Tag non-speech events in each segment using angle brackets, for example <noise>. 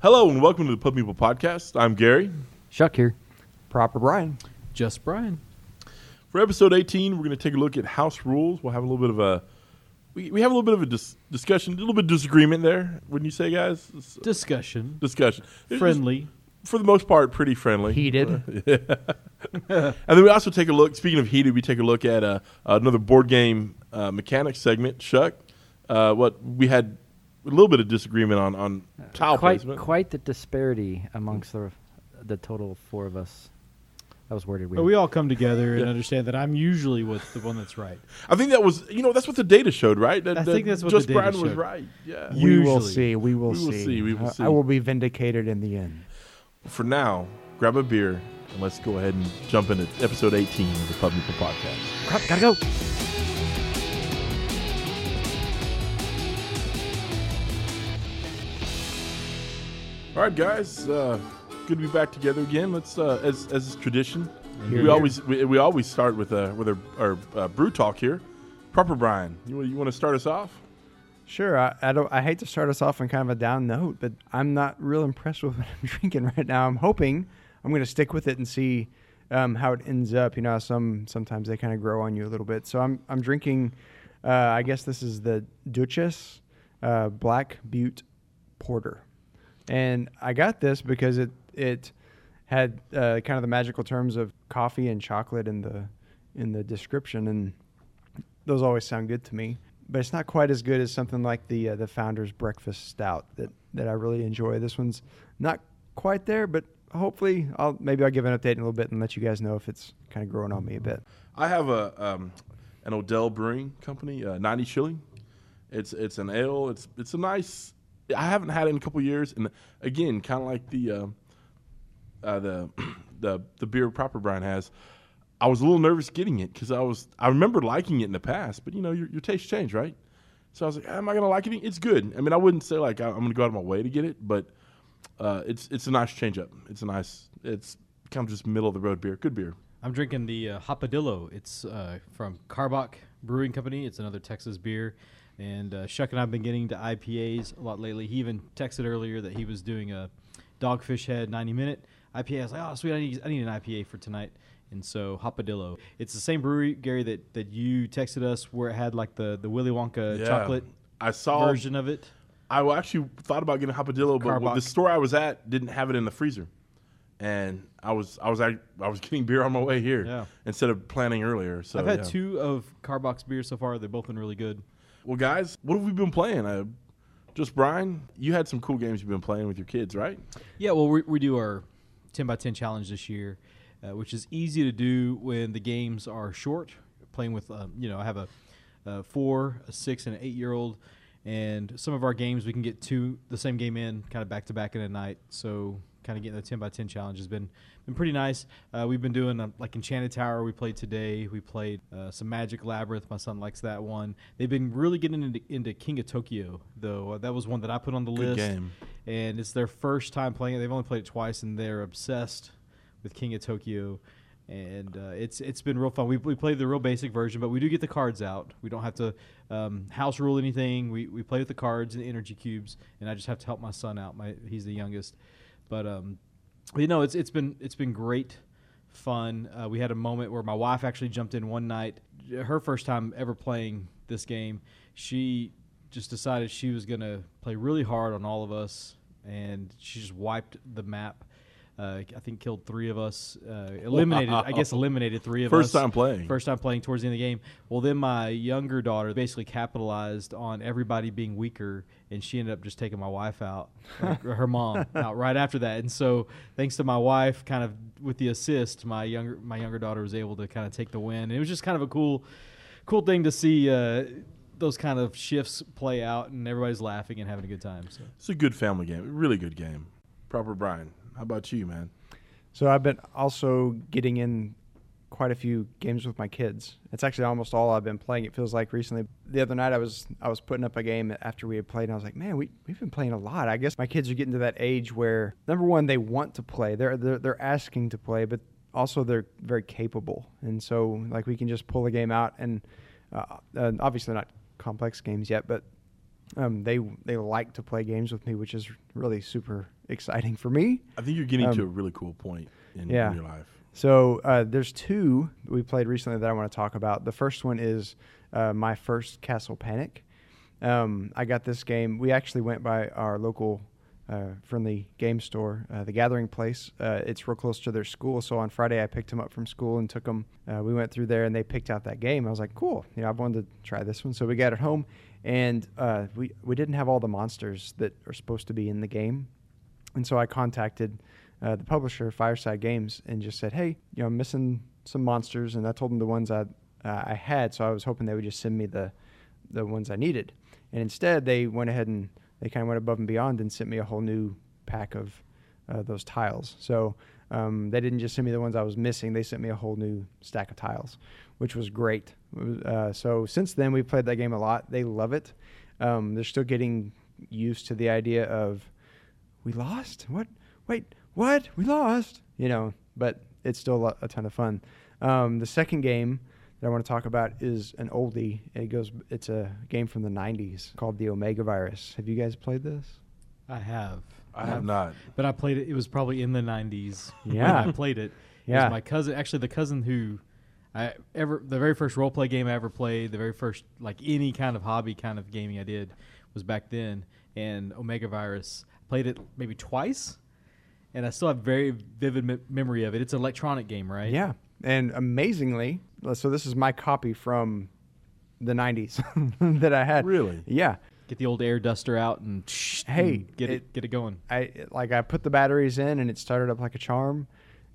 Hello and welcome to the Pub People Podcast. I'm Gary. Shuck here. Proper Brian. Just Brian. For episode 18, we're going to take a look at house rules. We'll have a little bit of a we, we have a little bit of a dis- discussion, a little bit of disagreement there. Wouldn't you say, guys? It's, uh, Discussion. discussion, It's Friendly. just, for the most part, pretty friendly. Heated. <laughs> and then we also take a look. Speaking of heated, we take a look at uh, another board game uh, mechanics segment. Shuck, uh, what we had a little bit of disagreement on on tile quite, placement. quite the disparity amongst the the total four of us. That was worded weird. But we all come together and Yeah. understand that I'm usually with the one that's right. I think that was you know that's what the data showed, right? That, I that think that's what just the data Brian was right. Yeah. We will see. We will We will see. see, we will I- see. I will be vindicated in the end. For now, grab a beer and let's go ahead and jump into episode 18 of the Pub People Podcast. Crap, gotta go. All right, guys, uh, good to be back together again. Let's, uh, as as is tradition, Here, we here. always we, we always start with uh, with our, our uh, brew talk here. Proper Brian, you you want to start us off? Sure. I, I don't. I hate to start us off on kind of a down note, but I'm not real impressed with <laughs> what I'm drinking right now. I'm hoping I'm going to stick with it and see um, how it ends up. You know, some sometimes they kind of grow on you a little bit. So I'm I'm drinking. Uh, I guess this is the Deschutes uh, Black Butte Porter, and I got this because it it had uh, kind of the magical terms of coffee and chocolate in the in the description, and those always sound good to me. But it's not quite as good as something like the uh, the Founder's Breakfast Stout that, that I really enjoy. This one's not quite there, but hopefully I'll maybe I'll give an update in a little bit and let you guys know if it's kind of growing on me a bit. I have a um, an Odell Brewing Company, uh, 90 shilling. It's it's an ale. It's it's a nice. I haven't had it in a couple years, and again, kind of like the uh, uh, the <clears throat> the the beer Proper Brian has. I was a little nervous getting it because I was I remember liking it in the past, but you know your your taste change, right? So I was like, am I gonna like it? It's good. I mean, I wouldn't say like I- I'm gonna go out of my way to get it, but uh, it's it's a nice change up. It's a nice. It's kind of just middle of the road beer. Good beer. I'm drinking the uh, Hopadillo. It's uh, from Karbach Brewing Company. It's another Texas beer. And uh, Shuck and I have been getting to IPAs a lot lately. He even texted earlier that he was doing a Dogfish Head 90 minute IPA. I was like, oh, sweet, I need, I need an IPA for tonight. And so Hopadillo. It's the same brewery, Gary, that, that you texted us where it had like the, the Willy Wonka Yeah. chocolate I saw version of it. I actually thought about getting Hopadillo, but Karbach. the store I was at didn't have it in the freezer, and I was I was I was <laughs> getting beer on my way here Yeah. instead of planning earlier. So I've had yeah. two of Karbach's beers so far. They've both been really good. Well, guys, what have we been playing? Uh, just Brian, you had some cool games you've been playing with your kids, right? Yeah, well, we, we do our 10 by 10 challenge this year, uh, which is easy to do when the games are short. Playing with, um, you know, I have a, a four, a six, and an eight year old. And some of our games, we can get two, the same game in kind of back to back in a night. So, kind of getting the 10 by 10 challenge has been been pretty nice. Uh, we've been doing um, like Enchanted Tower. We played today. We played uh, some Magic Labyrinth. My son likes that one. They've been really getting into, into King of Tokyo, though. Uh, that was one that I put on the Good list game. and it's their first time playing it. They've only played it twice, and they're obsessed with King of Tokyo. And uh, it's it's been real fun. We, we played the real basic version, but we do get the cards out. We don't have to um, house rule anything. We, we play with the cards and the energy cubes, and I just have to help my son out. My he's the youngest, but um, you know it's it's been it's been great fun. Uh, we had a moment where my wife actually jumped in one night, her first time ever playing this game. She just decided she was going to play really hard on all of us, and she just wiped the map. Uh, I think killed three of us, uh, <laughs> eliminated. I guess eliminated three of us. First time playing. First time playing towards the end of the game. Well, then my younger daughter basically capitalized on everybody being weaker, and she ended up just taking my wife out, like, <laughs> her mom out right after that. And so, thanks to my wife, kind of with the assist, my younger my younger daughter was able to kind of take the win. And it was just kind of a cool, cool thing to see. Uh, those kind of shifts play out, and everybody's laughing and having a good time. So. It's a good family game, really good game. Proper Brian, how about you, man? So I've been also getting in quite a few games with my kids. It's actually almost all I've been playing. It feels like recently. The other night I was I was putting up a game after we had played, and I was like, man, we we've been playing a lot. I guess my kids are getting to that age where number one they want to play. They're they're, they're asking to play, but also they're very capable, and so like we can just pull a game out and uh, uh, obviously not complex games yet, but Um, they they like to play games with me, which is really super exciting for me. I think you're getting to Um, a really cool point in, yeah. in your life. So uh, there's two we played recently that I want to talk about. The first one is uh, my first Castle Panic. Um, I got this game. We actually went by our local uh, friendly game store, uh, the Gathering Place. Uh, it's real close to their school. So on Friday, I picked them up from school and took them. Uh, we went through there and they picked out that game. I was like, cool. You know, I wanted to try this one. So we got it home, and uh, we we didn't have all the monsters that are supposed to be in the game. And so I contacted uh, the publisher, Fireside Games, and just said, "Hey, you know, I'm missing some monsters." And I told them the ones I uh, I had, so I was hoping they would just send me the the ones I needed. And instead, they went ahead and they kind of went above and beyond and sent me a whole new pack of uh, those tiles. So um, they didn't just send me the ones I was missing; they sent me a whole new stack of tiles, which was great. Uh, so since then, we've played that game a lot. They love it. Um, they're still getting used to the idea of we lost. What? Wait, what? We lost. You know, but it's still a, a ton of fun. Um, the second game that I want to talk about is an oldie. It goes. It's a game from the '90s called the Omega Virus. Have you guys played this? I have. I have not. But I played it. It was probably in the '90s. Yeah. when I played it. It Yeah. was my cousin. Actually, the cousin who I ever the very first role play game I ever played, the very first like any kind of hobby kind of gaming I did was back then. And Omega Virus played it maybe twice, and I still have very vivid me- memory of it. It's an electronic game, right? Yeah, and amazingly, so this is my copy from the '90s <laughs> that I had. Really? Yeah. Get the old air duster out and Hey, and get it, it- get it going. I like I put the batteries in and it started up like a charm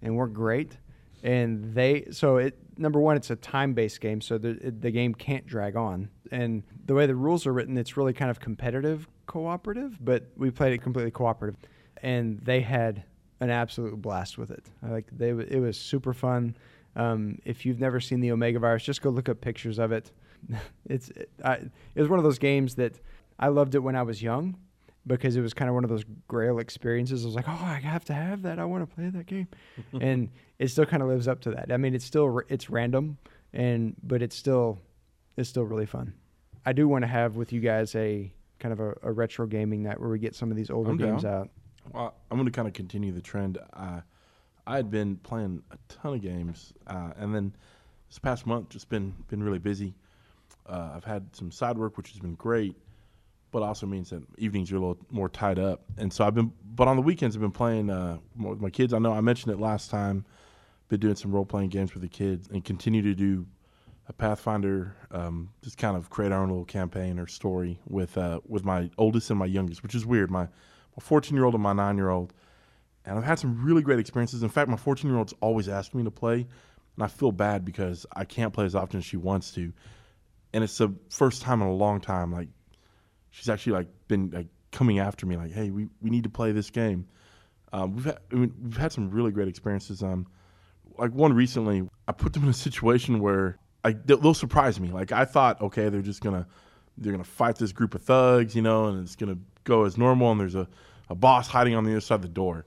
and worked great. And they so it number one it's a time based game so the it, the game can't drag on. And the way the rules are written it's really kind of competitive cooperative, but we played it completely cooperative. And they had an absolute blast with it. Like they it was super fun. Um, if you've never seen the Omega Virus, just go look up pictures of it. <laughs> it's it, I, it was one of those games that I loved it when I was young because it was kind of one of those Grail experiences. I was like, oh, I have to have that. I want to play that game, <laughs> and it still kind of lives up to that. I mean, it's still it's random, and but it's still it's still really fun. I do want to have with you guys a kind of a, a retro gaming night where we get some of these older I'm games down. out. Well, I'm going to kind of continue the trend. I I had been playing a ton of games, uh, and then this past month just been been really busy. Uh, I've had some side work, which has been great, but also means that evenings are a little more tied up. And so I've been, but on the weekends I've been playing uh, more with my kids. I know I mentioned it last time. Been doing some role playing games with the kids, and continue to do a Pathfinder, um, just kind of create our own little campaign or story with uh, with my oldest and my youngest, which is weird. My my 14 year old and my nine year old, and I've had some really great experiences. In fact, my 14 year old's always asked me to play, and I feel bad because I can't play as often as she wants to, and it's the first time in a long time. Like she's actually like been like coming after me, like, "Hey, we, we need to play this game." Um, we've had I mean, we've had some really great experiences. Um, like one recently, I put them in a situation where like they'll, surprise me. Like I thought, okay, they're just gonna they're gonna fight this group of thugs, you know, and it's gonna go as normal. And there's a, a boss hiding on the other side of the door,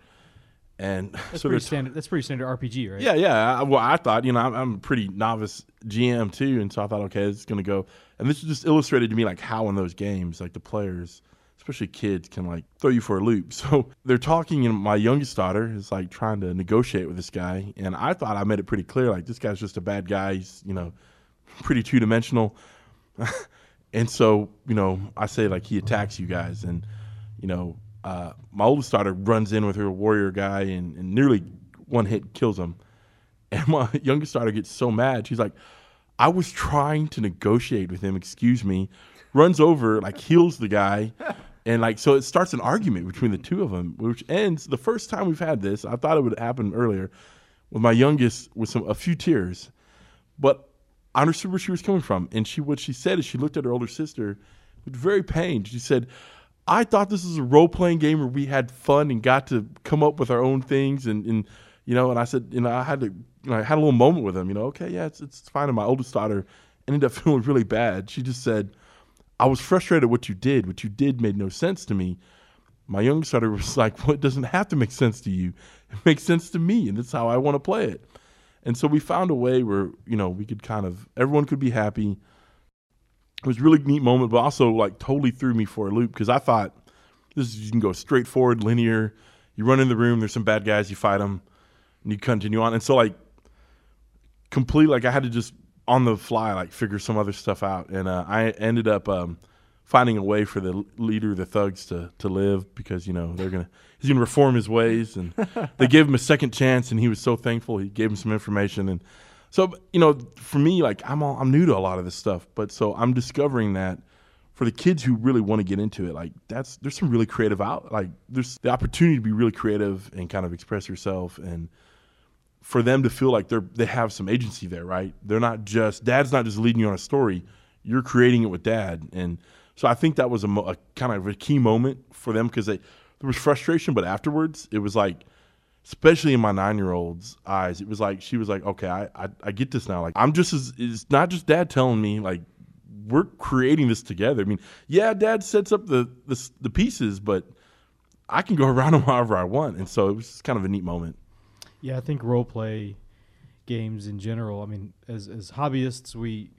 and <laughs> That's so pretty standard. That's pretty standard RPG, right? yeah, yeah. I, well, I thought, you know, I'm, I'm a pretty novice GM too, and so I thought, okay, it's to go. And this just illustrated to me like how in those games, like the players, especially kids, can like throw you for a loop. <laughs> So they're talking, and my youngest daughter is like trying to negotiate with this guy, and I thought I made it pretty clear, like this guy's just a bad guy. He's, you know, pretty two dimensional. <laughs> and so, you know, I say like he attacks you guys, and you know, uh, my oldest daughter runs in with her warrior guy and, and nearly one hit kills him. <laughs> And my youngest daughter gets so mad. She's like, I was trying to negotiate with him, excuse me. Runs over, like heals the guy. And like, so it starts an argument between the two of them, which ends the first time we've had this. I thought it would happen earlier with my youngest with some, a few tears, but I understood where she was coming from. And she, what she said is she looked at her older sister with very pained. She said, I thought this was a role playing game where we had fun and got to come up with our own things and, and you know, and I said, you know, I had to, you know, I had a little moment with him, you know, okay, yeah, it's, it's fine. And my oldest daughter ended up <laughs> feeling really bad. She just said, I was frustrated at what you did. What you did made no sense to me. My youngest daughter was <laughs> like, well, it doesn't have to make sense to you. It makes sense to me. And that's how I want to play it. And so we found a way where, you know, we could kind of, everyone could be happy it was a really neat moment, but also like totally threw me for a loop because I thought this is, you can go straight forward, linear. You run in the room, there's some bad guys, you fight them, and you continue on. And so like complete like I had to just on the fly like figure some other stuff out, and uh, I ended up um, finding a way for the leader of the thugs to to live because you know they're gonna he's gonna reform his ways, and <laughs> they gave him a second chance, and he was so thankful. He gave him some information, and so you know for me like I'm all, I'm new to a lot of this stuff, but so I'm discovering that for the kids who really want to get into it, like that's there's some really creative out like there's the opportunity to be really creative and kind of express yourself and for them to feel like they're they have some agency there, right? They're not just dad's not just leading you on a story, you're creating it with dad, and so I think that was a, a kind of a key moment for them because there was frustration, but afterwards it was like, especially in my nine year old's eyes, it was like she was like, okay, I, I I get this now. Like I'm just as it's not just dad telling me like we're creating this together. I mean, yeah, dad sets up the the, the pieces, but I can go <laughs> around them however I want, and so it was kind of a neat moment. Yeah, I think role play games in general. I mean, as as hobbyists, we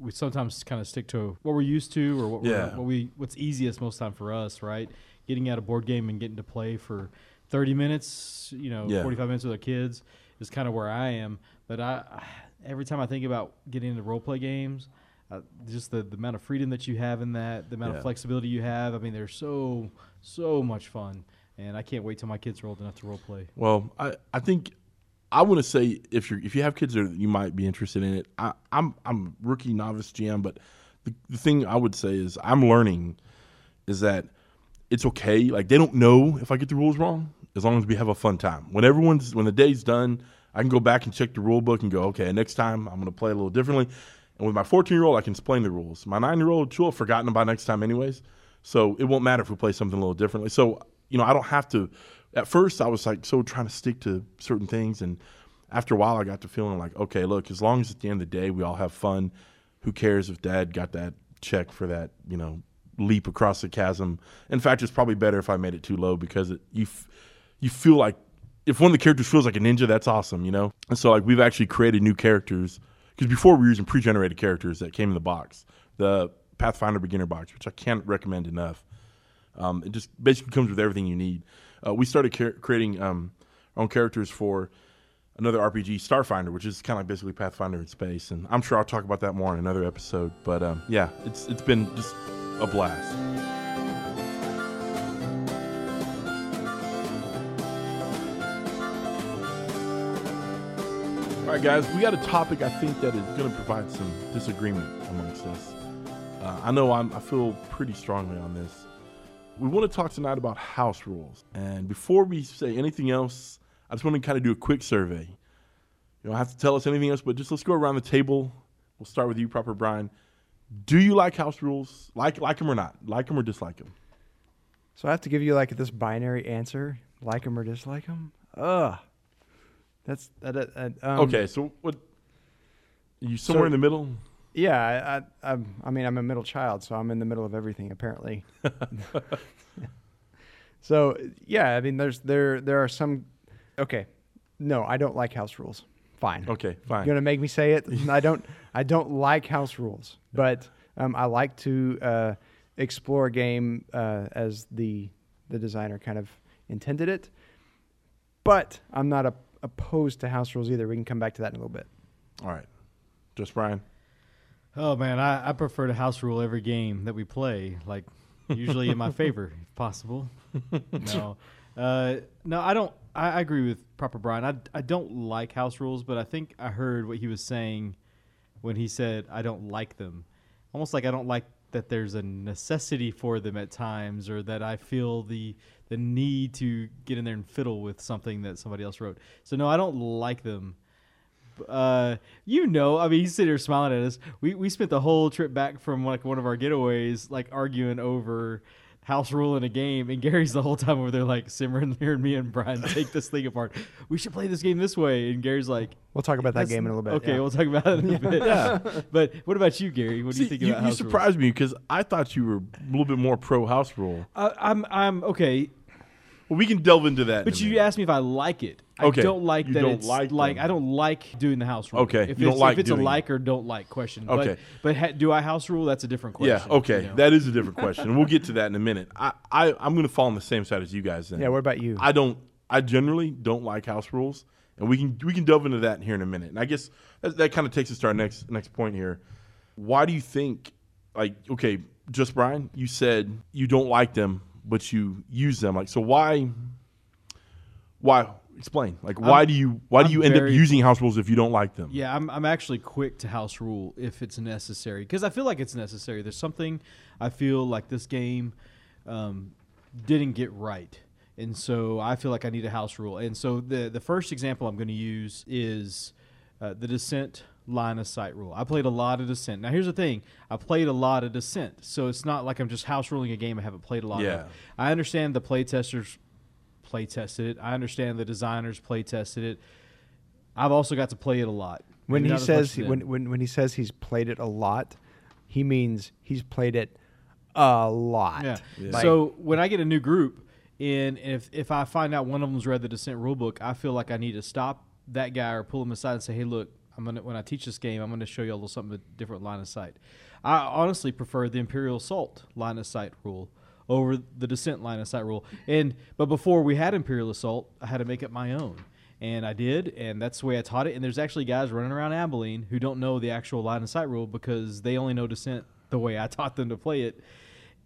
we sometimes kind of stick to what we're used to or what we're, Yeah. what we what's easiest most time for us, right? Getting out a board game and getting to play for 30 minutes, you know, Yeah. 45 minutes with our kids is kind of where I am. But I <sighs> every time I think about getting into role play games, uh, just the, the amount of freedom that you have in that, the amount Yeah. of flexibility you have. I mean, they're so so much fun, and I can't wait till my kids are old enough to role play. Well, I, I think I want to say if you if you have kids that you might be interested in it. I, I'm I'm rookie novice GM, but the, the thing I would say is I'm learning is that it's okay. Like they don't know if I get the rules wrong as long as we have a fun time. When everyone's when the day's done, I can go back and check the rule book and go, okay, next time I'm going to play a little differently. And with my 14 year old, I can explain the rules. My nine year old, she'll have forgotten by next time, anyways. So it won't matter if we play something a little differently. So you know, I don't have to. At first, I was like so trying to stick to certain things, and after a while, I got to feeling like, okay, look, as long as at the end of the day we all have fun, who cares if Dad got that check for that, you know, leap across the chasm? In fact, it's probably better if I made it too low because it, you f- you feel like if one of the characters feels like a ninja, that's awesome, you know. And so like we've actually created new characters because before we were using pre-generated characters that came in the box, the Pathfinder beginner box, which I can't recommend enough. Um, it just basically comes with everything you need. Uh, we started car- creating um, our own characters for another RPG, Starfinder, which is kind of like basically Pathfinder in space. And I'm sure I'll talk about that more in another episode. But um, yeah, it's it's been just a blast. All right, guys, we got a topic I think that is going to provide some disagreement amongst us. Uh, I know I'm, I feel pretty strongly on this. We want to talk tonight about house rules. And before we say anything else, I just want to kind of do a quick survey. You don't have to tell us anything else, but just let's go around the table. We'll start with you, proper Brian. Do you like house rules? Like like them or not? Like them or dislike them? So I have to give you like this binary answer: like them or dislike them. Ugh. That's that. that, um, okay, so what? You somewhere so- in the middle? Yeah, I, I, I mean, I'm a middle child, so I'm in the middle of everything apparently. <laughs> <laughs> so yeah, I mean, there's there there are some. Okay, no, I don't like house rules. Fine. Okay, fine. You're gonna make me say it. <laughs> I don't. I don't like house rules, but um, I like to uh, explore a game uh, as the the designer kind of intended it. But I'm not a, opposed to house rules either. We can come back to that in a little bit. All right, just Brian. Oh man, I, I prefer to house rule every game that we play. Like usually in my <laughs> favor, if possible. <laughs> No, uh, no, I don't. I, I agree with proper Brian. I I don't like house rules, but I think I heard what he was saying when he said I don't like them. Almost like I don't like that there's a necessity for them at times, or that I feel the the need to get in there and fiddle with something that somebody else wrote. So no, I don't like them uh, you know, I mean, he's sitting there smiling at us. We we spent the whole trip back from like one of our getaways, like arguing over house rule in a game, and Gary's the whole time over there like simmering, <laughs> hearing me and Brian take this thing apart. We should play this game this way, and Gary's like, We'll talk about that game in a little bit. Okay, yeah. we'll talk about it in a <laughs> little bit. Yeah. <laughs> but what about you, Gary? What do you think you, about you house rules? surprised me because I thought you were a little bit more pro house rule. I, I'm I'm okay, Well, we can delve into that. but a you minute. asked me if I like it. I Okay, don't like you that don't it's like like. I don't like doing the house rule. Okay, if you don't it's, like if it's a like or don't like question. Okay. but, but ha- do I house rule? That's a different question. Yeah, okay, you know? that is a different question. we'll get to that in a minute. I, I I'm going to fall on the same side as you guys. Then. Yeah, what about you? I don't. I generally don't like house rules, and we can we can delve into that here in a minute. And I guess that, that kind of takes us to our next next point here. Why do you think, like, okay, just Brian, you said you don't like them, but you use them. Like, so why? Why? Explain. Like, why I'm- do you why do I'm you end up using house rules if you don't like them? Yeah, I'm, I'm actually quick to house rule if it's necessary because I feel like it's necessary. There's something I feel like this game um, didn't get right, and so I feel like I need a house rule. And so the the first example I'm going to use is uh, the Descent line of sight rule. I played a lot of Descent. Now here's the thing: I played a lot of Descent, so it's not like I'm just house ruling a game I haven't played a lot Yeah. of. I understand the play testers play tested it. I understand the designers play tested it. I've also got to play it a lot. when Maybe he says when, when when he says he's played it a lot, he means he's played it a lot. yeah. Yeah. So when I get a new group, and if if I find out one of them's read the Descent rulebook, I feel like I need to stop that guy or pull him aside and say, "Hey, look, I'm gonna when I teach this game, I'm gonna show you a little something different line of sight." I honestly prefer the Imperial Assault line of sight rule over the Descent line of sight rule. And but before we had Imperial Assault, I had to make up my own. And I did, and that's the way I taught it. And there's actually guys running around Abilene who don't know the actual line of sight rule because they only know Descent the way I <laughs> taught them to play it.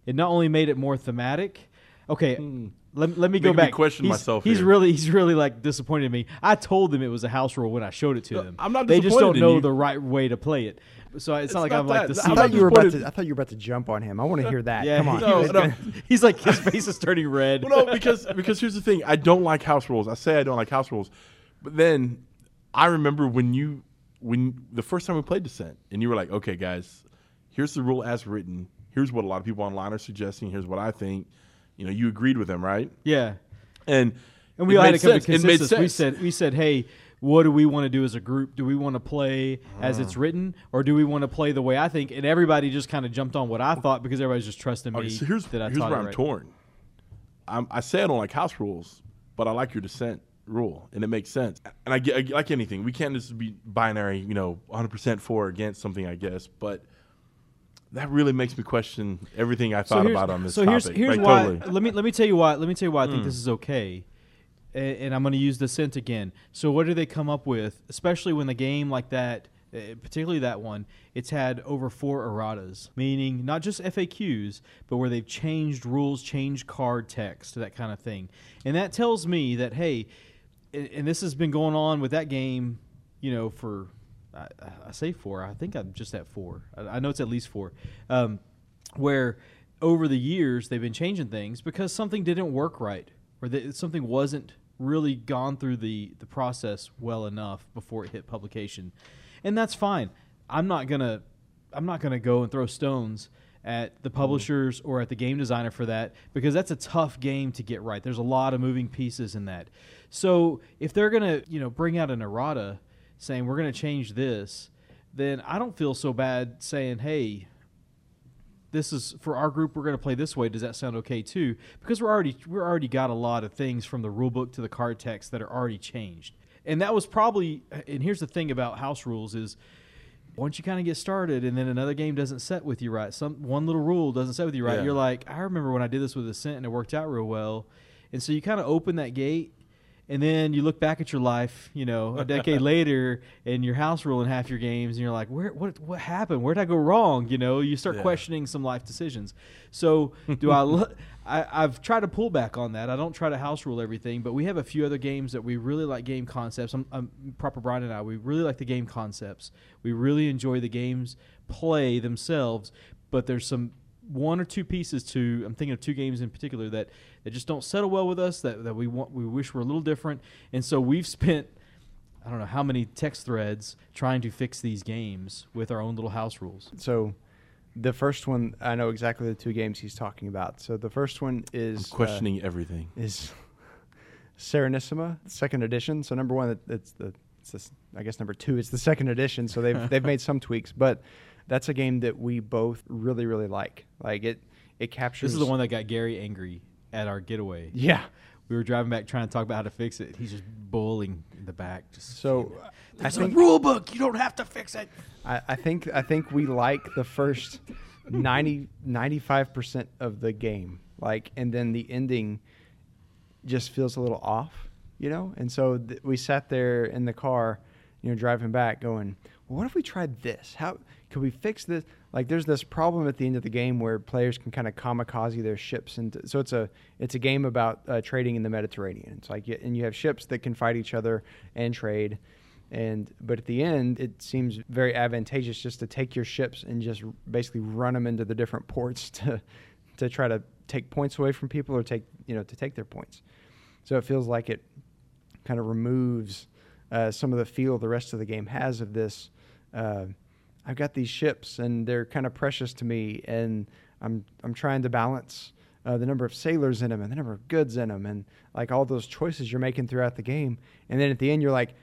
It not only made it more thematic. Okay, hmm. Let, let me go. Making me back. question he's, myself He's here. really he's really like disappointed in me. I told them it was a house rule when I showed it to them. I'm not They just don't know you. the right way to play it. So it's, not like not I'm like the I'm I thought you were about to. I thought you were about to jump on him. I want to hear that. Yeah, Come on. <laughs> No, no. <laughs> he's like his face is turning red. well, no, because because here's the thing. I don't like house rules. I say I don't like house rules, but then I remember when you when the first time we played Descent, and you were like, "Okay, guys, here's the rule as written. Here's what a lot of people online are suggesting. Here's what I think." You know, you agreed with them, right? yeah, And and we all had to come to sense. It made consensus. We said we said, hey, what do we want to do as a group? Do we want to play as it's mm. written, or do we want to play the way I think? And everybody just kind of jumped on what I thought because everybody's just trusting me Okay, so here's, that I here's where I'm right. torn. I'm, I say I don't like house rules, but I like your Descent rule, and it makes sense. And I I like anything, we can't just be binary, you know, 100% for or against something, I guess. But that really makes me question everything I thought here's- about on this so topic. here's here's like, why. totally. Let me let me tell you why. Let me tell you why I think this is okay. And, and I'm going to use Descent again. So what do they come up with? Especially when the game like that, uh, particularly that one, it's had over four erratas, meaning not just FAQs, but where they've changed rules, changed card text, that kind of thing. And that tells me that hey, and, and this has been going on with that game, you know, for I, I say four. I think I'm just at four. I, I know it's at least four. Um, where over the years they've been changing things because something didn't work right or that something wasn't really gone through the, the process well enough before it hit publication and that's fine i'm not gonna i'm not gonna go and throw stones at the publishers or at the game designer for that because that's a tough game to get right there's a lot of moving pieces in that so if they're gonna you know bring out an errata saying we're gonna change this then i don't feel so bad saying hey this is for our group we're going to play this way. Does that sound okay too? Because we're already we're already got a lot of things from the rule book to the card text that are already changed. And that was probably and here's the thing about house rules is once you kind of get started and then another game doesn't set with you right some one little rule doesn't set with you right Yeah. you're like i remember when i did this with Descent and it worked out real well. And so you kind of open that gate and then you look back at your life, you know, a decade <laughs> later, and your house rule in half your games, and you're like, "Where? What? What happened? Where did I go wrong?" You know, you start Yeah. questioning some life decisions. So, <laughs> do I, lo- I? I've tried to pull back on that. I don't try to house rule everything, but we have a few other games that we really like game concepts. I'm, I'm proper Brian and I. We really like the game concepts. We really enjoy the games play themselves, but there's some one or two pieces to I'm thinking of two games in particular that, that just don't settle well with us that, that we want we wish were a little different and so we've spent I don't know how many text threads trying to fix these games with our own little house rules. So, the first one, I know exactly the two games he's talking about. So the first one I'm is uh, questioning everything. is Serenissima, second edition. So number one, it's the it's this, I guess number two, it's the second edition. So they've <laughs> they've made some tweaks, but that's a game that we both really really like. Like it, it captures. This is the one that got Gary angry at our getaway. Yeah, We we were driving back trying to talk about how to fix it. He's just bowling in the back. Just So I think a rule book. You don't have to fix it. I, I think I think we like the first 95 percent of the game, like, and then the ending just feels a little off, you know. And so th- we sat there in the car, you know, driving back, going, well, "What if we tried this? How could we fix this?" Like, there's this problem at the end of the game where players can kind of kamikaze their ships, and so it's a it's a game about uh, trading in the Mediterranean. It's like, and you have ships that can fight each other and trade. And but at the end, it seems very advantageous just to take your ships and just basically run them into the different ports <laughs> to to try to take points away from people or take you know to take their points. So it feels like it kind of removes uh, some of the feel the rest of the game has of this. Uh, I've got these ships and they're kind of precious to me, and I'm I'm trying to balance uh, the number of sailors in them and the number of goods in them, and like all those choices you're making throughout the game. And then at the end, you're like,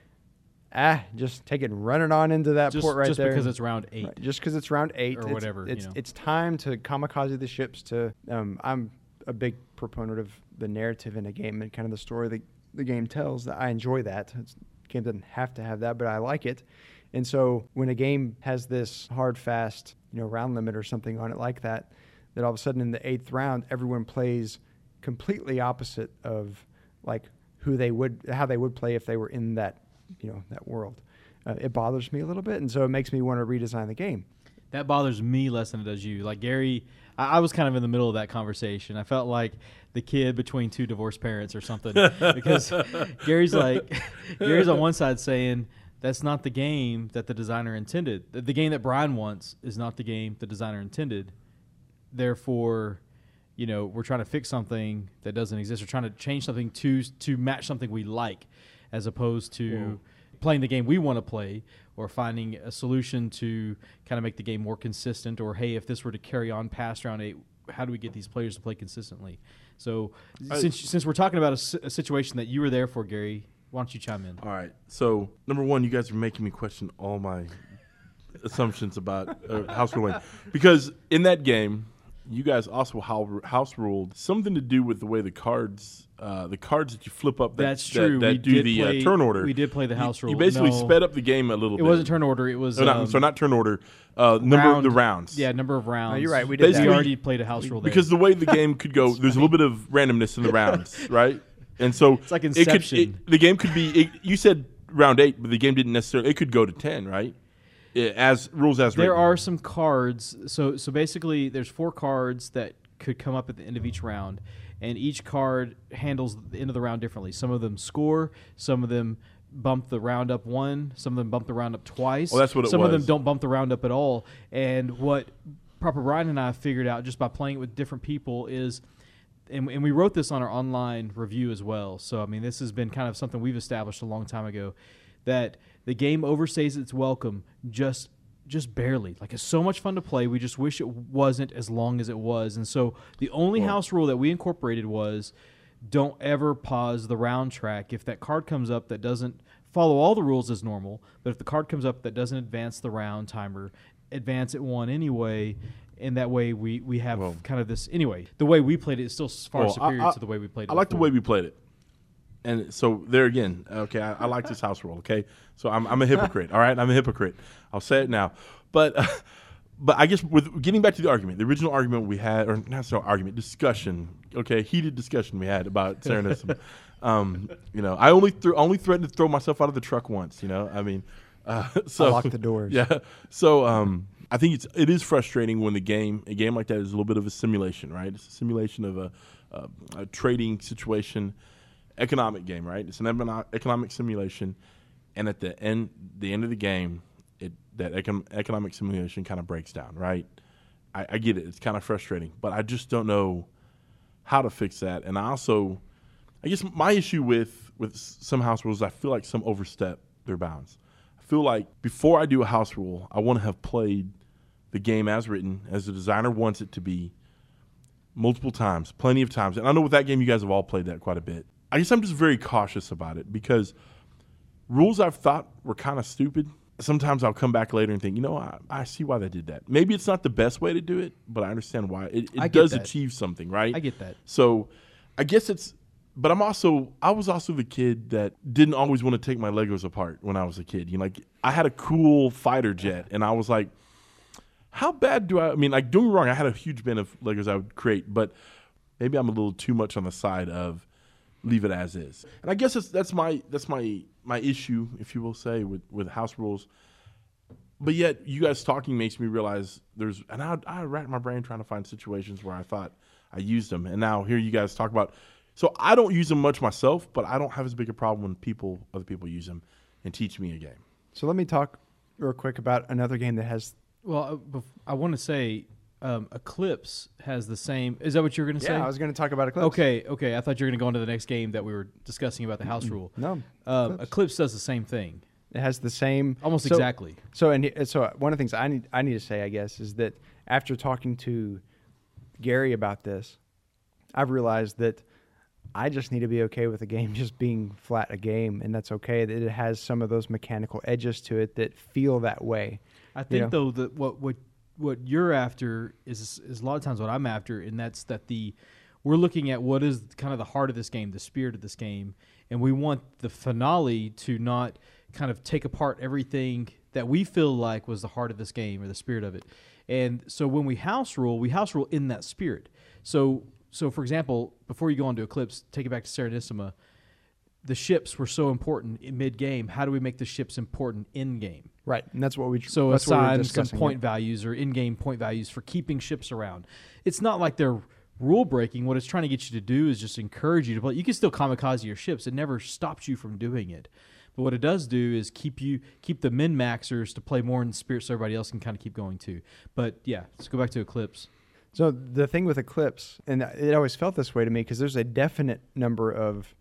ah, just take it and run it on into that Just, port right just there. Just because it's round eight. Right, just because it's round eight Or it's- whatever, you It's know. it's time to kamikaze the ships. To um, I'm a big proponent of the narrative in a game and kind of the story that the game tells. That I enjoy that. It's, game doesn't have to have that, but I like it. And so when a game has this hard, fast, you know, round limit or something on it like that, that all of a sudden in the eighth round everyone plays completely opposite of like who they would how they would play if they were in that you know that world. Uh, it bothers me a little bit, and so it makes me want to redesign the game. That bothers me less than it does you. Like Gary, I, I was kind of in the middle of that conversation. I felt like the kid between two divorced parents or something <laughs> because Gary's like, <laughs> Gary's on one side saying that's not the game that the designer intended. The, the game that Brian wants is not the game the designer intended. Therefore, you know, we're trying to fix something that doesn't exist. We're trying to change something to to match something we like, as opposed to Whoa. playing the game we want to play or finding a solution to kind of make the game more consistent or hey if this were to carry on past round eight how do we get these players to play consistently so I- since since we're talking about a, a situation that you were there for gary why don't you chime in All right. So number one, you guys are making me question all my assumptions about uh, house ruling because in that game, you guys also house ruled something to do with the way the cards, uh, the cards that you flip up. That, That's true. That, We do did the play- uh, turn order. we did play the house rule. You rule. basically No. sped up the game a little it bit. It wasn't turn order it was Oh, not, um, so not turn order. Uh, number round- the rounds. yeah number of rounds you're right, we did Basically- we already played a house rule there. because the way the game could go, <laughs> there's a little bit of randomness in the rounds, <laughs> right? And so It's like It could, it, the game could be. It, you said round eight, but the game didn't necessarily. It could go to ten, right? As rules as there written. are some cards so so basically there's four cards that could come up at the end of each round and each card handles the end of the round differently some of them score some of them bump the round up one some of them bump the round up twice Well, that's what it some of them don't bump the round up at all and what proper brian and i figured out just by playing it with different people is and, and we wrote this on our online review as well. So I mean, this has been kind of something we've established a long time ago that the game overstays its welcome just just barely. Like it's so much fun to play. We just wish it wasn't as long as it was. And so the only Well- house rule that we incorporated was don't ever pause the round track if that card comes up that doesn't follow all the rules as normal, but if the card comes up that doesn't advance the round timer, advance it one anyway. And that way we, we have Well- kind of this anyway. The way we played it is still far Well, superior I- to the way we played it. I like the way we played it. And so there again, okay, I, I like this house rule. Okay, so I'm, I'm a hypocrite. all right, I'm a hypocrite. I'll say it now. But <laughs> but I guess with getting back to the argument, the original argument we had, or not so argument, discussion. Okay, heated discussion we had about <laughs> Serenism. um, you know, I only threw only threatened to throw myself out of the truck once. You know, I mean, uh, <laughs> so lock the doors. Yeah. So um, I think it's it is frustrating when the game a game like that is a little bit of a simulation, right? It's a simulation of a, a, a trading situation, economic game, right? It's an economic simulation, and at the end the end of the game, it that econ- economic simulation kind of breaks down, right? I, I get it; it's kind of frustrating, but I just don't know how to fix that. And I also, I guess my issue with with some house rules, I feel like some overstep their bounds. I feel like before I do a house rule, I want to have played the game as written, as the designer wants it to be, multiple times, plenty of times. And I know with that game, you guys have all played that quite a bit. I guess I'm just very cautious about it because rules I've thought were kind of stupid. Sometimes I'll come back later and think, you know, I, I see why they did that. Maybe it's not the best way to do it, but I understand why. It, it does that. achieve something, right? I get that. So I guess it's but I'm also I was also the kid that didn't always want to take my Legos apart when I was a kid. You know, like I had a cool fighter jet, and I was like, how bad do I? I mean, like don't me wrong, I had a huge bin of Legos I would create, but maybe I'm a little too much on the side of leave it as is. And I guess that's, my that's my my issue, if you will say, with with house rules. But yet, you guys talking makes me realize there's, and I I racked my brain trying to find situations where I thought I used them, and now here you guys talk about. So I don't use them much myself, but I don't have as big a problem when people other people use them and teach me a game. So let me talk real quick about another game that has. Well, uh, bef- I want to say um, Eclipse has the same. Is that what you were going to say? Yeah, I was going to talk about Eclipse. Okay, okay. I thought you were going to go into the next game that we were discussing about the house rule. No, Um, Eclipse. Eclipse does the same thing, it has the same. almost so- exactly. So and so one of the things I need I need to say I guess is that after talking to Gary about this, I've realized that I just need to be okay with the game <laughs> just being flat a game, and that's okay. That it has some of those mechanical edges to it that feel that way. I think know? though that what what what you're after is is a lot of times what I'm after, and that's that the we're looking at what is kind of the heart of this game, the spirit of this game, and we want the finale to not kind of take apart everything that we feel like was the heart of this game or the spirit of it. And so when we house rule, we house rule in that spirit. So so for example, before you go on to Eclipse, take it back to Serenissima. The ships were so important in mid game. How do we make the ships important in game? Right, and that's what we So that's what we were assign some point values or in-game point values for keeping ships around. It's not like they're rule breaking. What it's trying to get you to do is just encourage you to play. You can still kamikaze your ships. It never stops you from doing it. But what it does do is keep you keep the min maxers to play more in the spirit, so everybody else can kind of keep going too. But yeah, let's go back to Eclipse. So the thing with Eclipse, and it always felt this way to me because there's a definite number of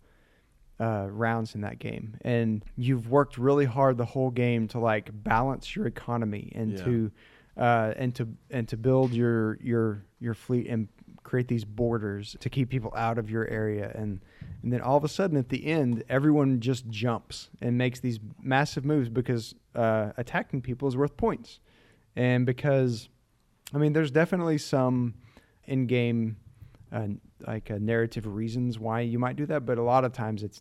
uh, rounds in that game, and you've worked really hard the whole game to like balance your economy and Yeah. to uh, and to and to build your your your fleet and create these borders to keep people out of your area. And and then all of a sudden at the end everyone just jumps and makes these massive moves because uh, attacking people is worth points. And because I mean, there's definitely some in-game, uh, like uh, narrative reasons why you might do that, but a lot of times it's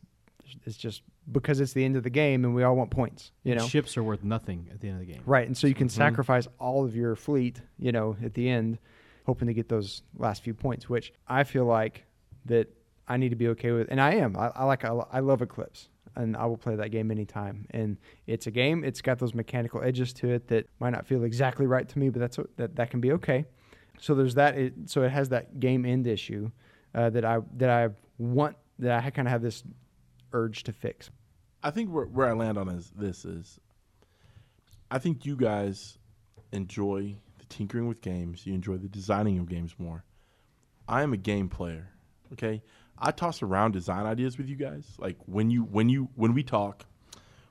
it's just because it's the end of the game and we all want points, you know. ships are worth nothing at the end of the game. Right, and so you can Mhm. sacrifice all of your fleet, you know, at the end, hoping to get those last few points. Which I feel like that I need to be okay with, and I am. I, I like. I, I love Eclipse, and I will play that game anytime. And it's a game. It's got those mechanical edges to it that might not feel exactly right to me, but that's that that can be okay. So there's that. It, so it has that game end issue uh, that I that I want that I kind of have this urge to fix. I think where, where I land on is this is I think you guys enjoy the tinkering with games. You enjoy the designing of games more. I am a game player. Okay, I toss around design ideas with you guys. Like when you when you when we talk,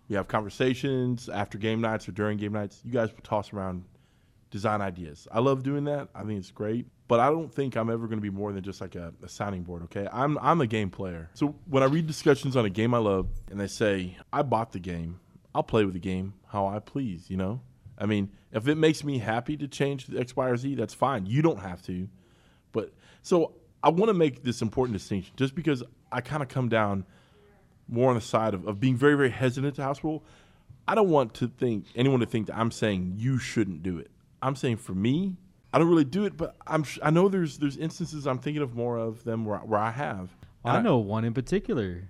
we have conversations after game nights or during game nights. You guys will toss around design ideas. I love doing that. I think it's great. But I don't think I'm ever going to be more than just like a, a sounding board. Okay, I'm I'm a game player. So when I read discussions on a game I love, and they say I bought the game, I'll play with the game how I please. You know, I mean, if it makes me happy to change the X, Y, or Z, that's fine. You don't have to. But so I want to make this important distinction, just because I kind of come down more on the side of, of being very very hesitant to house rule. I don't want to think anyone to think that I'm saying you shouldn't do it. I'm saying for me, I don't really do it, but I'm sh- I know there's there's instances I'm thinking of more of them where where I have. I know one in particular.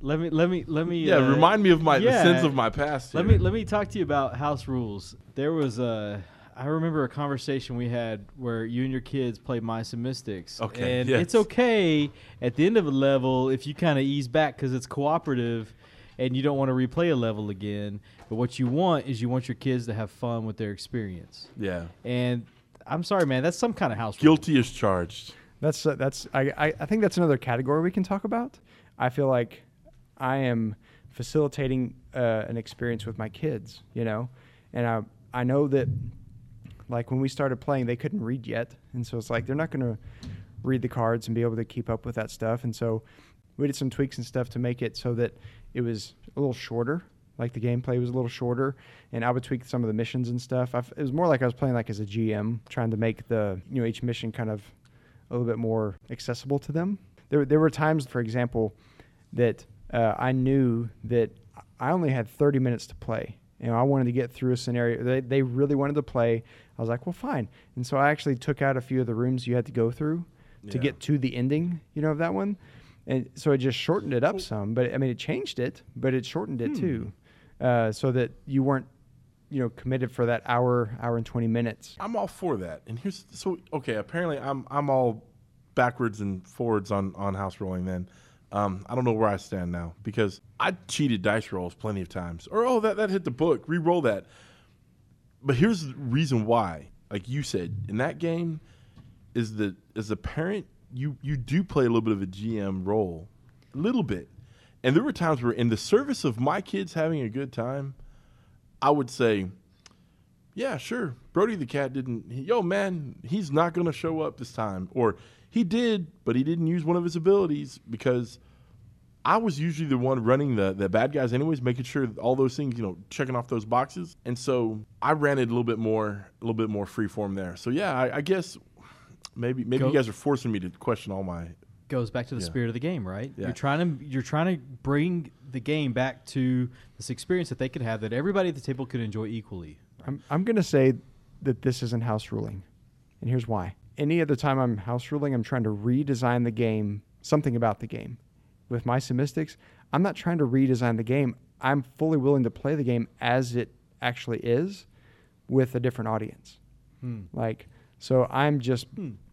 Let me let me let me. Yeah, uh, remind me of my the yeah. sins of my past. Let me let me talk to you about house rules. There was a I remember a conversation we had where you and your kids played Mice and Mystics. Okay, and yes. it's okay at the end of a level if you kind of ease back because it's cooperative, and you don't want to replay a level again. But what you want is you want your kids to have fun with their experience. Yeah, And I'm sorry, man, that's some kind of house rule. guilty as charged. That's uh, that's I, I I think that's another category we can talk about. I feel like I am facilitating uh, an experience with my kids, you know, and I I know that like when we started playing, they couldn't read yet, and so it's like they're not going to read the cards and be able to keep up with that stuff, and so we did some tweaks and stuff to make it so that it was a little shorter. Like the gameplay was a little shorter, and I would tweak some of the missions and stuff. I f it was more like I was playing like as a GM, trying to make the you know each mission kind of a little bit more accessible to them. there there were times, for example, that uh, I knew that I only had 30 minutes to play. And I wanted to get through a scenario. They, they really wanted to play. I was like, well, fine. And so I actually took out a few of the rooms you had to go through to get to the ending, you know, of that one. And so it just shortened it up some. But I mean, it changed it, but it shortened it too, uh, so that you weren't, you know, committed for that hour, hour and 20 minutes. I'm all for that. And here's so okay. Apparently, I'm I'm all backwards and forwards on on house rolling. Then um, I don't know where I stand now because I cheated dice rolls plenty of times. Or oh, that that hit the book. Re-roll that. But here's the reason why. Like you said, in that game, is the as a parent, you you do play a little bit of a GM role, a little bit. And there were times where, in the service of my kids having a good time, I would say, yeah, sure. Brody the cat didn't. Yo, man, he's not going to show up this time. Or he did, but he didn't use one of his abilities because I was usually the one running the, the bad guys, anyways, making sure all those things, you know, checking off those boxes. And so I ran it a little bit more, a little bit more freeform there. So yeah, I, I guess maybe maybe Go- you guys are forcing me to question all my. goes back to the Yeah. spirit of the game, right? Yeah. You're trying to you're trying to bring the game back to this experience that they could have that everybody at the table could enjoy equally. I'm, I'm going to say that this isn't house ruling. And here's why. Any other time I'm house ruling, I'm trying to redesign the game, something about the game. With my Mystics, I'm not trying to redesign the game. I'm fully willing to play the game as it actually is with a different audience. Hmm. Like, so I'm just,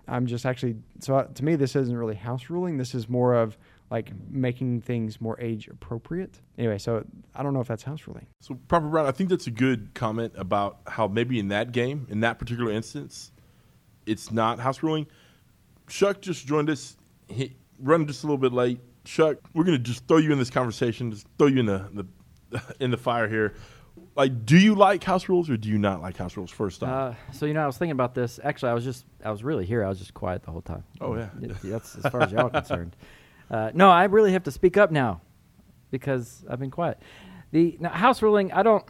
I'm just actually, so uh, to me, this isn't really house ruling. This is more of like making things more age appropriate. Anyway, so I don't know if that's house ruling. So proper Brown, I think that's a good comment about how maybe in that game, in that particular instance, it's not house ruling. Chuck just joined us. He running just a little bit late. Chuck, we're gonna just throw you in this conversation, just throw you in the, the <laughs> in the fire here. Like, do you like house rules or do you not like house rules? First off, Uh, so you know, I was thinking about this. Actually, I was just, I was really here. I was just quiet the whole time. Oh, yeah. That's as far as y'all are concerned. <laughs> Uh, no, I really have to speak up now because I've been quiet. The now, house ruling, I don't,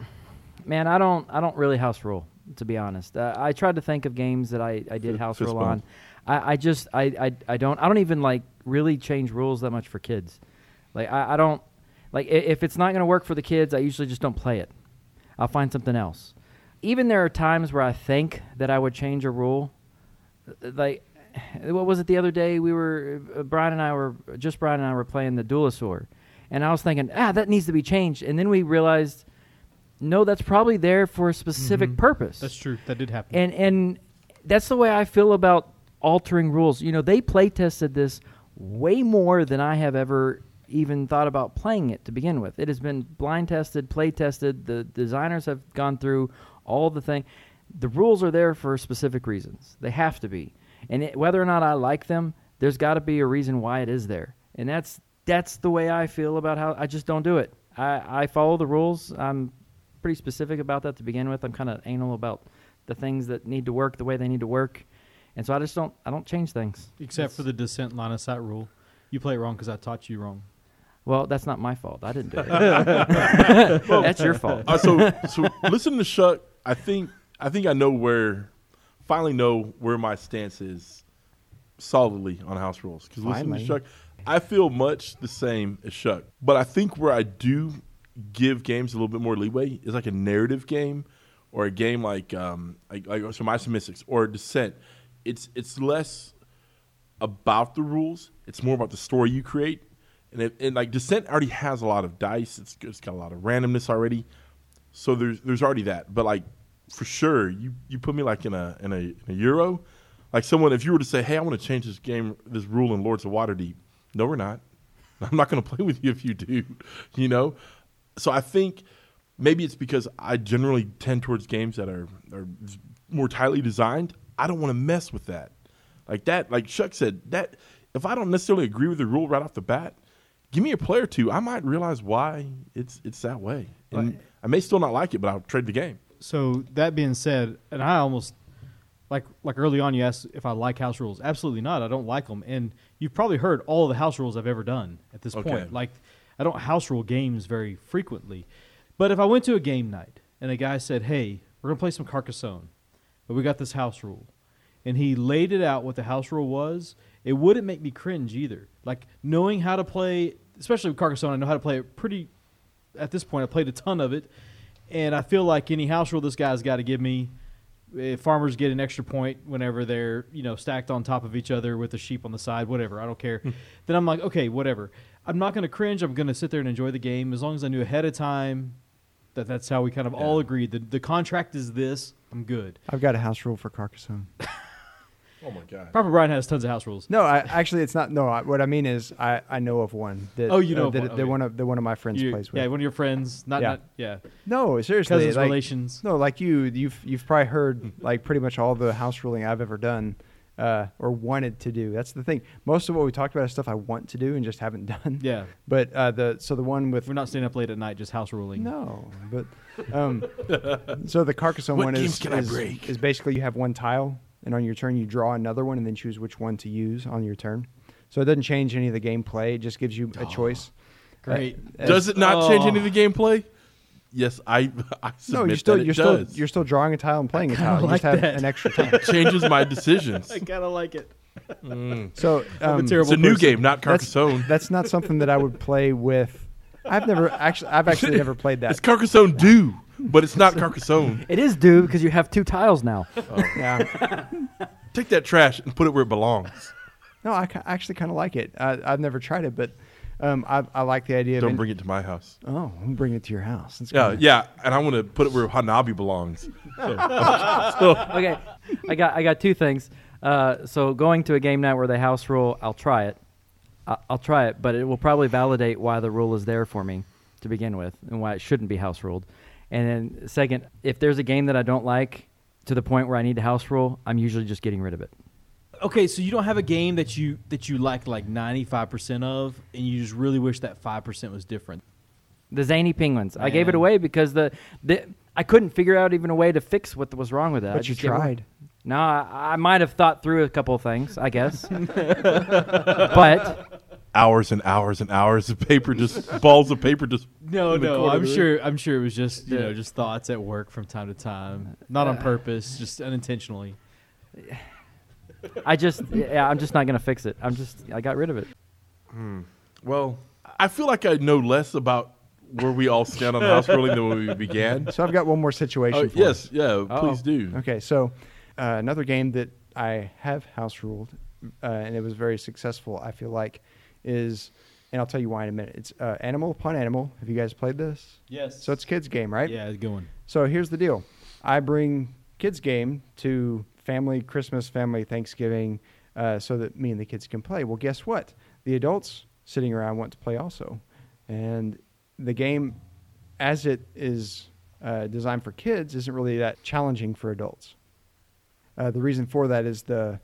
man, I don't, I don't really house rule to be honest. Uh, I tried to think of games that I, I did house fist rule on. I, I just, I, I, I don't, I don't even like really change rules that much for kids. Like I, I don't, like if it's not going to work for the kids, I usually just don't play it. I'll find something else. Even there are times where I think that I would change a rule. Uh, Like, <sighs> what was it the other day? We were uh, Brian and I were just Brian and I were playing the Duelosaur, and I was thinking, ah, that needs to be changed. And then we realized, no, that's probably there for a specific purpose. That's true. That did happen. And and that's the way I feel about altering rules. You know, they play tested this way more than I have ever even thought about playing it to begin with. It has been blind tested, play tested. The designers have gone through all the thing. The rules are there for specific reasons. They have to be. And it, whether or not I like them, there's got to be a reason why it is there. And that's that's the way I feel about how I just don't do it. I, I follow the rules. I'm pretty specific about that to begin with. I'm kind of anal about the things that need to work the way they need to work, and so I just don't I don't change things. Except for the descent line of sight rule. You play it wrong because I taught you wrong. Well, that's not my fault. I didn't do it. <laughs> that's your fault. Uh, so so listen to Chuck. I think I think I know where finally know where my stance is solidly on house rules. Because listen to. Chuck, I feel much the same as Chuck, but I think where I do give games a little bit more leeway is like a narrative game or a game like um like, like so my Mystics or Descent. It's it's less about the rules. It's more about the story you create. And, it, and like Descent already has a lot of dice. It's, it's got a lot of randomness already. So there's there's already that. But like for sure, you you put me like in a in a, in a Euro, like someone if you were to say, hey, I want to change this game this rule in Lords of Waterdeep. No, we're not. <laughs> I'm not going to play with you if you do. <laughs> You know. So I think maybe it's because I generally tend towards games that are are more tightly designed. I don't want to mess with that. Like that, like Chuck said, that if I don't necessarily agree with the rule right off the bat, give me a player or two. I might realize why it's it's that way. And Right. I may still not like it, but I'll trade the game. So that being said, and I almost like like early on, you asked if I like house rules. Absolutely not. I don't like them, and you've probably heard all the house rules I've ever done at this Okay. point. Like I don't house rule games very frequently, but if I went to a game night and a guy said, "Hey, we're gonna play some Carcassonne, but we got this house rule," and he laid it out what the house rule was, it wouldn't make me cringe either. Like knowing how to play, especially with Carcassonne, I know how to play it pretty. At this point, I played a ton of it, and I feel like any house rule this guy's got to give me. If farmers get an extra point whenever they're you know stacked on top of each other with a sheep on the side, whatever, I don't care. Hmm. then I'm like, okay, whatever. I'm not going to cringe. I'm going to sit there and enjoy the game as long as I knew ahead of time that that's how we kind of all agreed. The the contract is this. I'm good. I've got a house rule for Carcassonne. <laughs> Oh my god. Papa Brian has tons of house rules. No, I actually it's not. No, I, what I mean is I, I know of one that Oh, you know uh, of that, one. that Okay. one of that one of my friends You- plays with. yeah, one of your friends, not Yeah. not yeah, no, seriously, cousins, like, relations. no, like you, you've you've probably heard like pretty much all the house ruling I've ever done. Uh, or wanted to do. That's the thing. Most of what we talked about is stuff I want to do and just haven't <laughs> done. Yeah, But uh, the so the one with we're not staying up late at night just house ruling. No, but um, so the Carcassonne What one games is can I is, break? is basically you have one tile, and on your turn you draw another one, and then choose which one to use on your turn. So it doesn't change any of the gameplay; it just gives you a choice. Great. Uh, Does it not change Oh. any of the gameplay? Yes, I. <laughs> I submit No, you're still that it you're still does. you're still drawing a tile and playing a tile. You like just have that. an extra <laughs> tile. changes my decisions. I kind of like it. So I'm a um, terrible It's a new person. game, not that's Carcassonne. that's not something that I would play with. I've never actually I've actually never played that. It's that. Carcassonne do, but it's not Carcassonne. It is due because you have two tiles now. Yeah. Take that trash and put it where it belongs. No, I ca- actually kind of like it. I, I've never tried it, but um, I, I like the idea Don't in- bring it to my house. Oh, I'm bringing it to your house. That's Yeah, good. yeah, and I want to put it where Hanabi belongs. <laughs> okay, I got I got two things. Uh, so going to a game night where they house rule, I'll try it. I- I'll try it, but it will probably validate why the rule is there for me to begin with and why it shouldn't be house ruled. And then second, if there's a game that I don't like to the point where I need to house rule, I'm usually just getting rid of it. Okay, so you don't have a game that you that you like like 95 percent of, and you just really wish that five percent was different. The zany penguins. I gave it away because the, the I couldn't figure out even a way to fix what was wrong with it. I But you just gave tried. No, I, I might have thought through a couple of things, I guess. but hours and hours and hours of paper, just balls of paper, just <laughs> No, in the no, corner I'm there. sure. I'm sure it was just you know just thoughts at work from time to time, not on uh, purpose, just unintentionally. I just, yeah, I'm just not gonna fix it. I'm just, I got rid of it. Hmm. Well, I feel like I know less about where we all stand on house ruling than when we began. So I've got one more situation. Oh, for yes, us. yeah, Uh-oh. please do. Okay, so uh, another game that I have house ruled, uh, and it was very successful. I feel like is, and I'll tell you why in a minute. It's uh, Animal Upon Animal. Have you guys played this? Yes. So it's a kids game, right? yeah, it's going. So here's the deal. I bring kids game to family Christmas, family Thanksgiving, uh, so that me and the kids can play. Well, guess what? The adults sitting around want to play also, and the game, as it is uh, designed for kids, isn't really that challenging for adults. Uh, the reason for that is the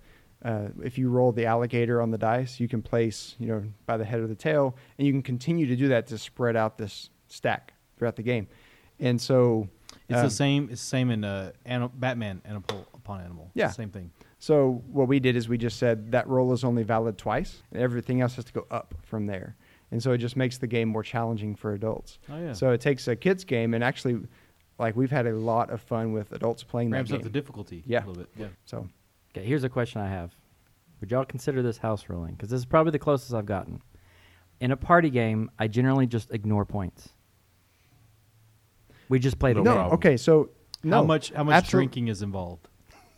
uh, if you roll the alligator on the dice, you can place you know by the head or the tail, and you can continue to do that to spread out this stack throughout the game. And so It's um, the same. It's the same in uh, Ani- Batman Animal upon Animal. Yeah. same thing. So what we did is we just said that roll is only valid twice, and everything else has to go up from there. And so it just makes the game more challenging for adults. Oh yeah. So it takes a kids game, and actually, like we've had a lot of fun with adults playing that ramps game. up the difficulty. Yeah. a little bit. Yeah. so Okay, here's a question I have. Would y'all consider this house ruling? Because this is probably the closest I've gotten. In a party game, I generally just ignore points. We just play the No no, game. problem. okay, so no, how much? How much absol- drinking is involved?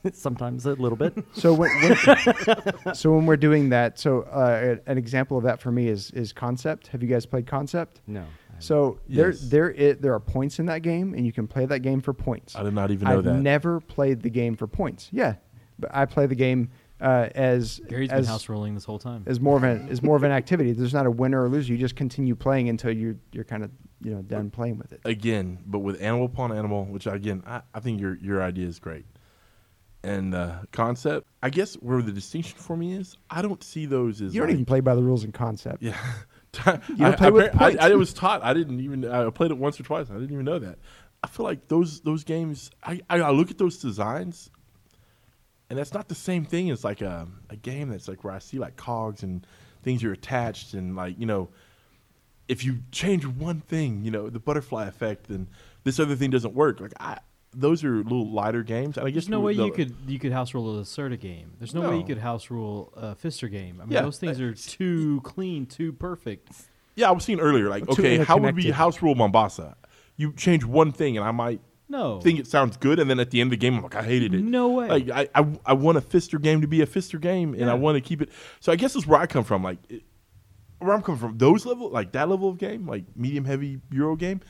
<laughs> Sometimes a little bit. <laughs> So when, when <laughs> so when we're doing that, so uh, an example of that for me is is Concept. Have you guys played Concept? No. So there Yes. there i there are points in that game, and you can play that game for points. I did not even know that. I've that. never played the game for points. Yeah, but I play the game uh, as Gary's as been house rolling this whole time. as more of an as more of an activity. There's not a winner or loser. You just continue playing until you're you're kind of you know done playing with it. again, but with animal upon animal, which again, I, I think your your idea is great. And uh, concept, I guess where the distinction for me is, I don't see those as You don't like- even play by the rules in Concept. Yeah, <laughs> <laughs> You don't play with I, points. I, I was taught. I didn't even. I played it once or twice. I didn't even know that. I feel like those those games. I, I, I look at those designs, and that's not the same thing as like a a game that's like where I see like cogs and things are attached and like you know, if you change one thing, you know, the butterfly effect, then this other thing doesn't work. Like I, those are little lighter games. And I guess There's no the- way the- you could you could house rule a Lacerda game. There's no, way you could house rule a Pfister game. I mean, Yeah, those things uh, are too clean, too perfect. Yeah, I was seeing earlier. Like, okay, how would we house rule Mombasa? You change one thing, and I might No, think it sounds good, and then at the end of the game, I'm like, I hated it. No way. Like, I, I, I want a Pfister game to be a Pfister game, and I want to keep it. So I guess that's where I come from. Like, it, where I'm coming from, those level, like that level of game, like medium heavy Euro game,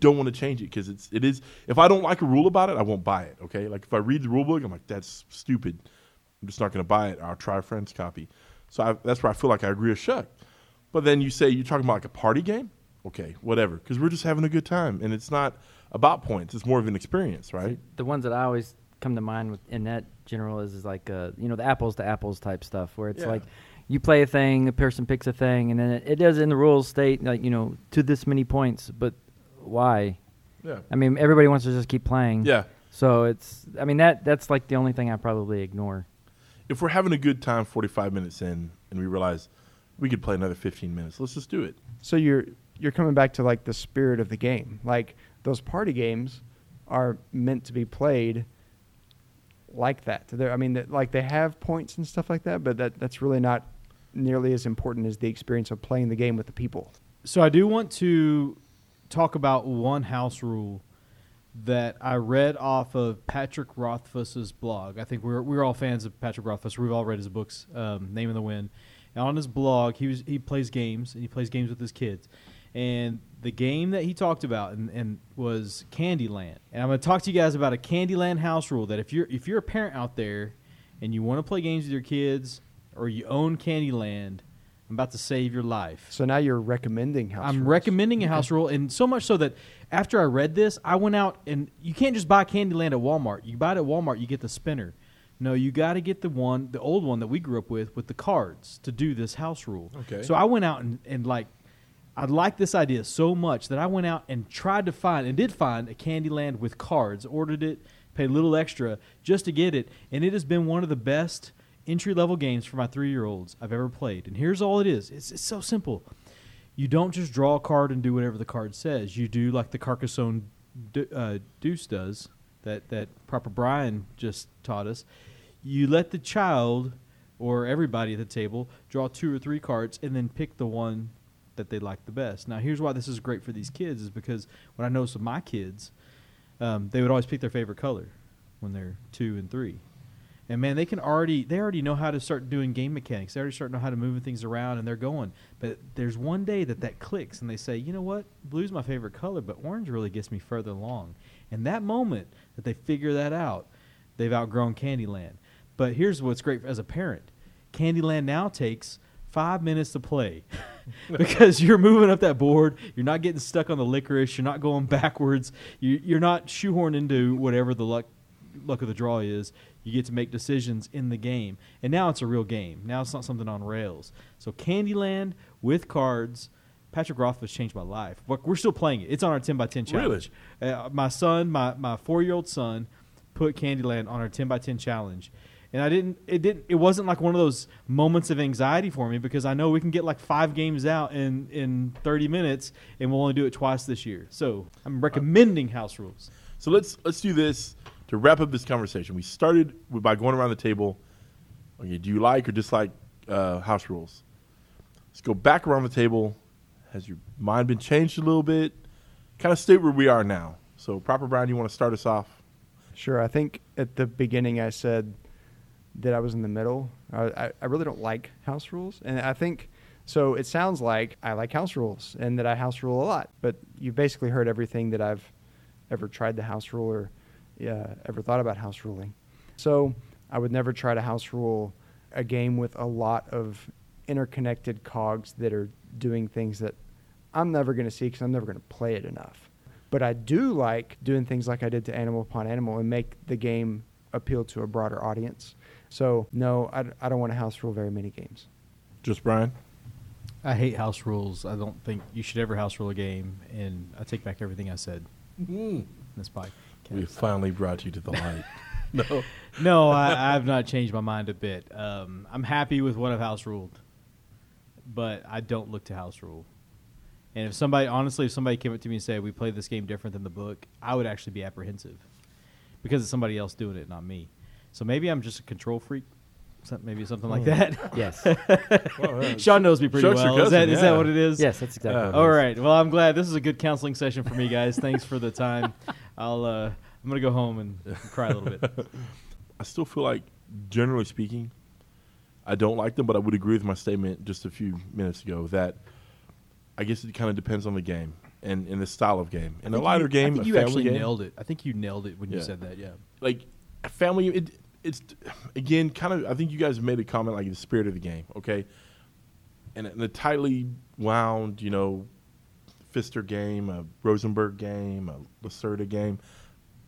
don't want to change it because it's it is. If I don't like a rule about it, I won't buy it. Okay, like if I read the rule book, I'm like, that's stupid. I'm just not going to buy it. I'll try a friend's copy. So I, that's where I feel like I agree with Chuck. But then you say you're talking about like a party game, okay, whatever, because we're just having a good time, and it's not about points. It's more of an experience, right? The ones that I always come to mind with in that general is, is like uh, you know the apples to apples type stuff where it's Yeah. like you play a thing, a person picks a thing, and then it, it does in the rules state like you know to this many points, but why? Yeah. I mean, everybody wants to just keep playing. Yeah. So it's I mean that that's like the only thing I probably ignore. If we're having a good time 45 minutes in and we realize we could play another 15 minutes, let's just do it. So you're you're coming back to like the spirit of the game. Like those party games are meant to be played like that. They're, I mean, that- like they have points and stuff like that, but that that's really not nearly as important as the experience of playing the game with the people. So I do want to talk about one house rule that I read off of Patrick Rothfuss's blog. I think we're we're all fans of Patrick Rothfuss. We've all read his books, um, Name of the Wind. And on his blog, he was he plays games and he plays games with his kids. And the game that he talked about and, and was Candyland. And I'm going to talk to you guys about a Candyland house rule that if you're if you're a parent out there and you want to play games with your kids or you own Candyland, I'm about to save your life. So now you're recommending house. I'm rules. recommending a house rule, and so much so that after I read this, I went out and you can't just buy Candyland at Walmart. You buy it at Walmart, you get the spinner. No, you got to get the one, the old one that we grew up with, with the cards to do this house rule. Okay. So I went out and, and like, I liked this idea so much that I went out and tried to find and did find a Candyland with cards. Ordered it, paid a little extra just to get it, and it has been one of the best entry level games for my three year olds I've ever played. And here's all it is. It's, it's so simple. You don't just draw a card and do whatever the card says. You do like the Carcassonne du- uh, Deuce does that that Proper Brian just taught us. You let the child or everybody at the table draw two or three cards and then pick the one that they like the best. Now, here's why this is great for these kids is because what I noticed with my kids, um, they would always pick their favorite color when they're two and three. And man, they can already they already know how to start doing game mechanics. They already start know how to move things around, and they're going. But there's one day that that clicks, and they say, you know what, blue's my favorite color, but orange really gets me further along. And that moment that they figure that out, they've outgrown Candyland. But here's what's great as a parent: Candyland now takes five minutes to play <laughs> because <laughs> you're moving up that board. You're not getting stuck on the licorice. You're not going <laughs> backwards. You, you're not shoehorned into whatever the luck luck of the draw is. You get to make decisions in the game, and now it's a real game. Now it's not something on rails. So Candyland with cards. Patrick Rothfuss changed my life. We're still playing it. It's on our 10 by 10 Really? challenge. Uh, my son, my, my four year old son, put Candyland on our 10 by 10 challenge. And I didn't. It didn't. It wasn't like one of those moments of anxiety for me because I know we can get like five games out in in 30 minutes, and we'll only do it twice this year. So I'm recommending house rules. So let's let's do this to wrap up this conversation. We started by going around the table. Okay, do you like or dislike uh, house rules? Let's go back around the table. Has your mind been changed a little bit? Kind of state where we are now. So, proper Brian, you want to start us off? Sure. I think at the beginning I said that I was in the middle. I, I, I really don't like house rules, and I think so. It sounds like I like house rules and that I house rule a lot. But you basically heard everything that I've ever tried to house rule or uh, ever thought about house ruling. So I would never try to house rule a game with a lot of interconnected cogs that are doing things that I'm never going to see because I'm never going to play it enough. But I do like doing things like I did to Animal Upon Animal and make the game appeal to a broader audience. So, no, I, I don't want to house rule very many games. Just Brian? I hate house rules. I don't think you should ever house rule a game, and I take back everything I said. in This podcast. We finally brought you to the light. <laughs> no. No, I, I've not changed my mind a bit. Um, I'm happy with what I've house ruled, but I don't look to house rule. And if somebody, honestly, if somebody came up to me and said we played this game different than the book, I would actually be apprehensive because it's somebody else doing it, not me. So maybe I'm just a control freak. Some- Maybe something like Oh. that. Yes. <laughs> Well, yeah, Sean knows me pretty Chuck's your well. is, that, cousin, is that what it is? yes, that's exactly. Yeah. what it All Well, I'm glad this is a good counseling session for me, guys. Thanks for the time. <laughs> I'll uh, I'm gonna go home and cry a little bit. <laughs> I still feel like, generally speaking, I don't like them, but I would agree with my statement just a few minutes ago that I guess it kind of depends on the game and, and the style of game. In a lighter you, game, I think a you actually game, nailed it. I think you nailed it when you said that. Yeah. like a family it, it's again kind of i think you guys made a comment like the spirit of the game okay and in a tightly wound you know Pfister game a rosenberg game a lacerda game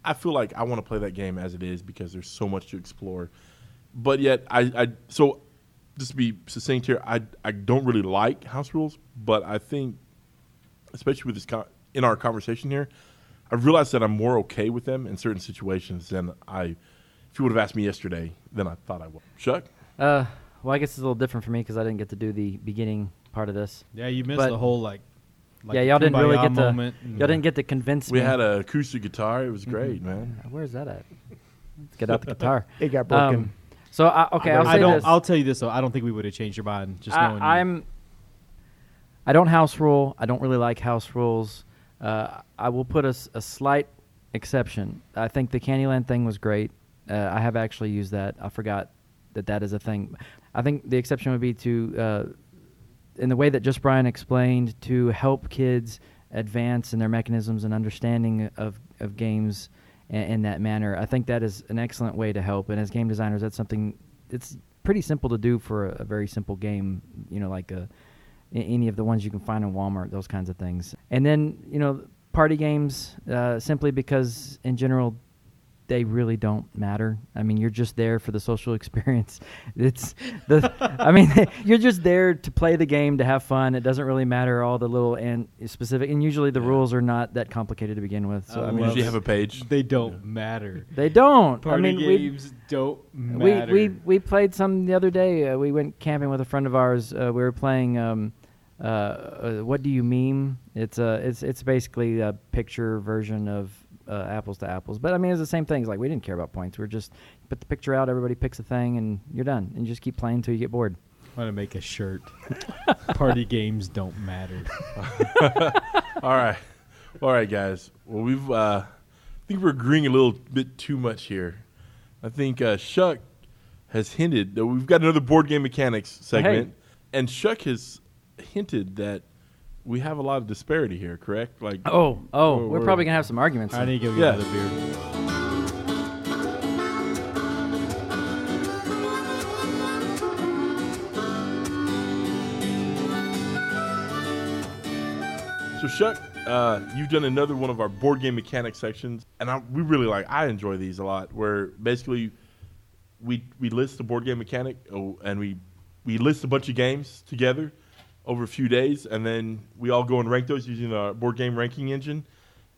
i feel like i want to play that game as it is because there's so much to explore but yet i, I so just to be succinct here i, I don't really like house rules but i think especially with this con- in our conversation here, I've realized that I'm more okay with them in certain situations than I. If you would have asked me yesterday, than I thought I would. Chuck, Uh, well, I guess it's a little different for me because I didn't get to do the beginning part of this. Yeah, you missed But- the whole like. Like yeah, y'all didn't really get to. moment Y'all the- didn't get to convince we me. had an acoustic guitar. It was great, man. Uh, Where's that at? Let's get out the guitar. <laughs> It got broken. Um, so I, okay, I'll I say don't. this. I'll tell you this though. I don't think we would have changed your mind just knowing. I, I'm. I don't house rule. I don't really like house rules. Uh, I will put a slight exception. I think the Candyland thing was great. Uh, I have actually used that. I forgot that that is a thing. I think the exception would be to, uh, in the way that just Brian explained, to help kids advance in their mechanisms and understanding of, of games in, in that manner. I think that is an excellent way to help. And as game designers, that's something it's pretty simple to do for a, a very simple game. You know, like a any of the ones you can find in Walmart, those kinds of things. And then, you know, party games, uh, simply because in general, they really don't matter. I mean, you're just there for the social <laughs> experience. It's the, I mean, <laughs> you're just there to play the game to have fun. It doesn't really matter all the little and specific. And usually the Yeah. rules are not that complicated to begin with. So I I, mean, usually have a page. They don't matter. they don't. Party I mean, we, games don't matter. we we we played some the other day. Uh, we went camping with a friend of ours. Uh, we were playing. Um, uh, uh, what do you meme? It's a it's it's basically a picture version of uh, apples to apples. But I mean, it's the same thing. It's like we didn't care about points. We're just put the picture out. Everybody picks a thing, and you're done. And you just keep playing until you get bored. I want to make a shirt. <laughs> Party games don't matter. <laughs> All right, all right, guys. Well, we've. Uh, I think we're agreeing a little bit too much here. I think uh, Chuck has hinted that we've got another board game mechanics segment, and Chuck has hinted that we have a lot of disparity here. Correct? Like, Oh oh, We're- we're, we're- probably gonna have some arguments. I need to go get Yeah. another beer. So Chuck, uh, you've done another one of our board game mechanics sections, and I, we really like. I enjoy these a lot. Where basically we we list the board game mechanic, oh, and we we list a bunch of games together over a few days, and then we all go and rank those using our board game ranking engine,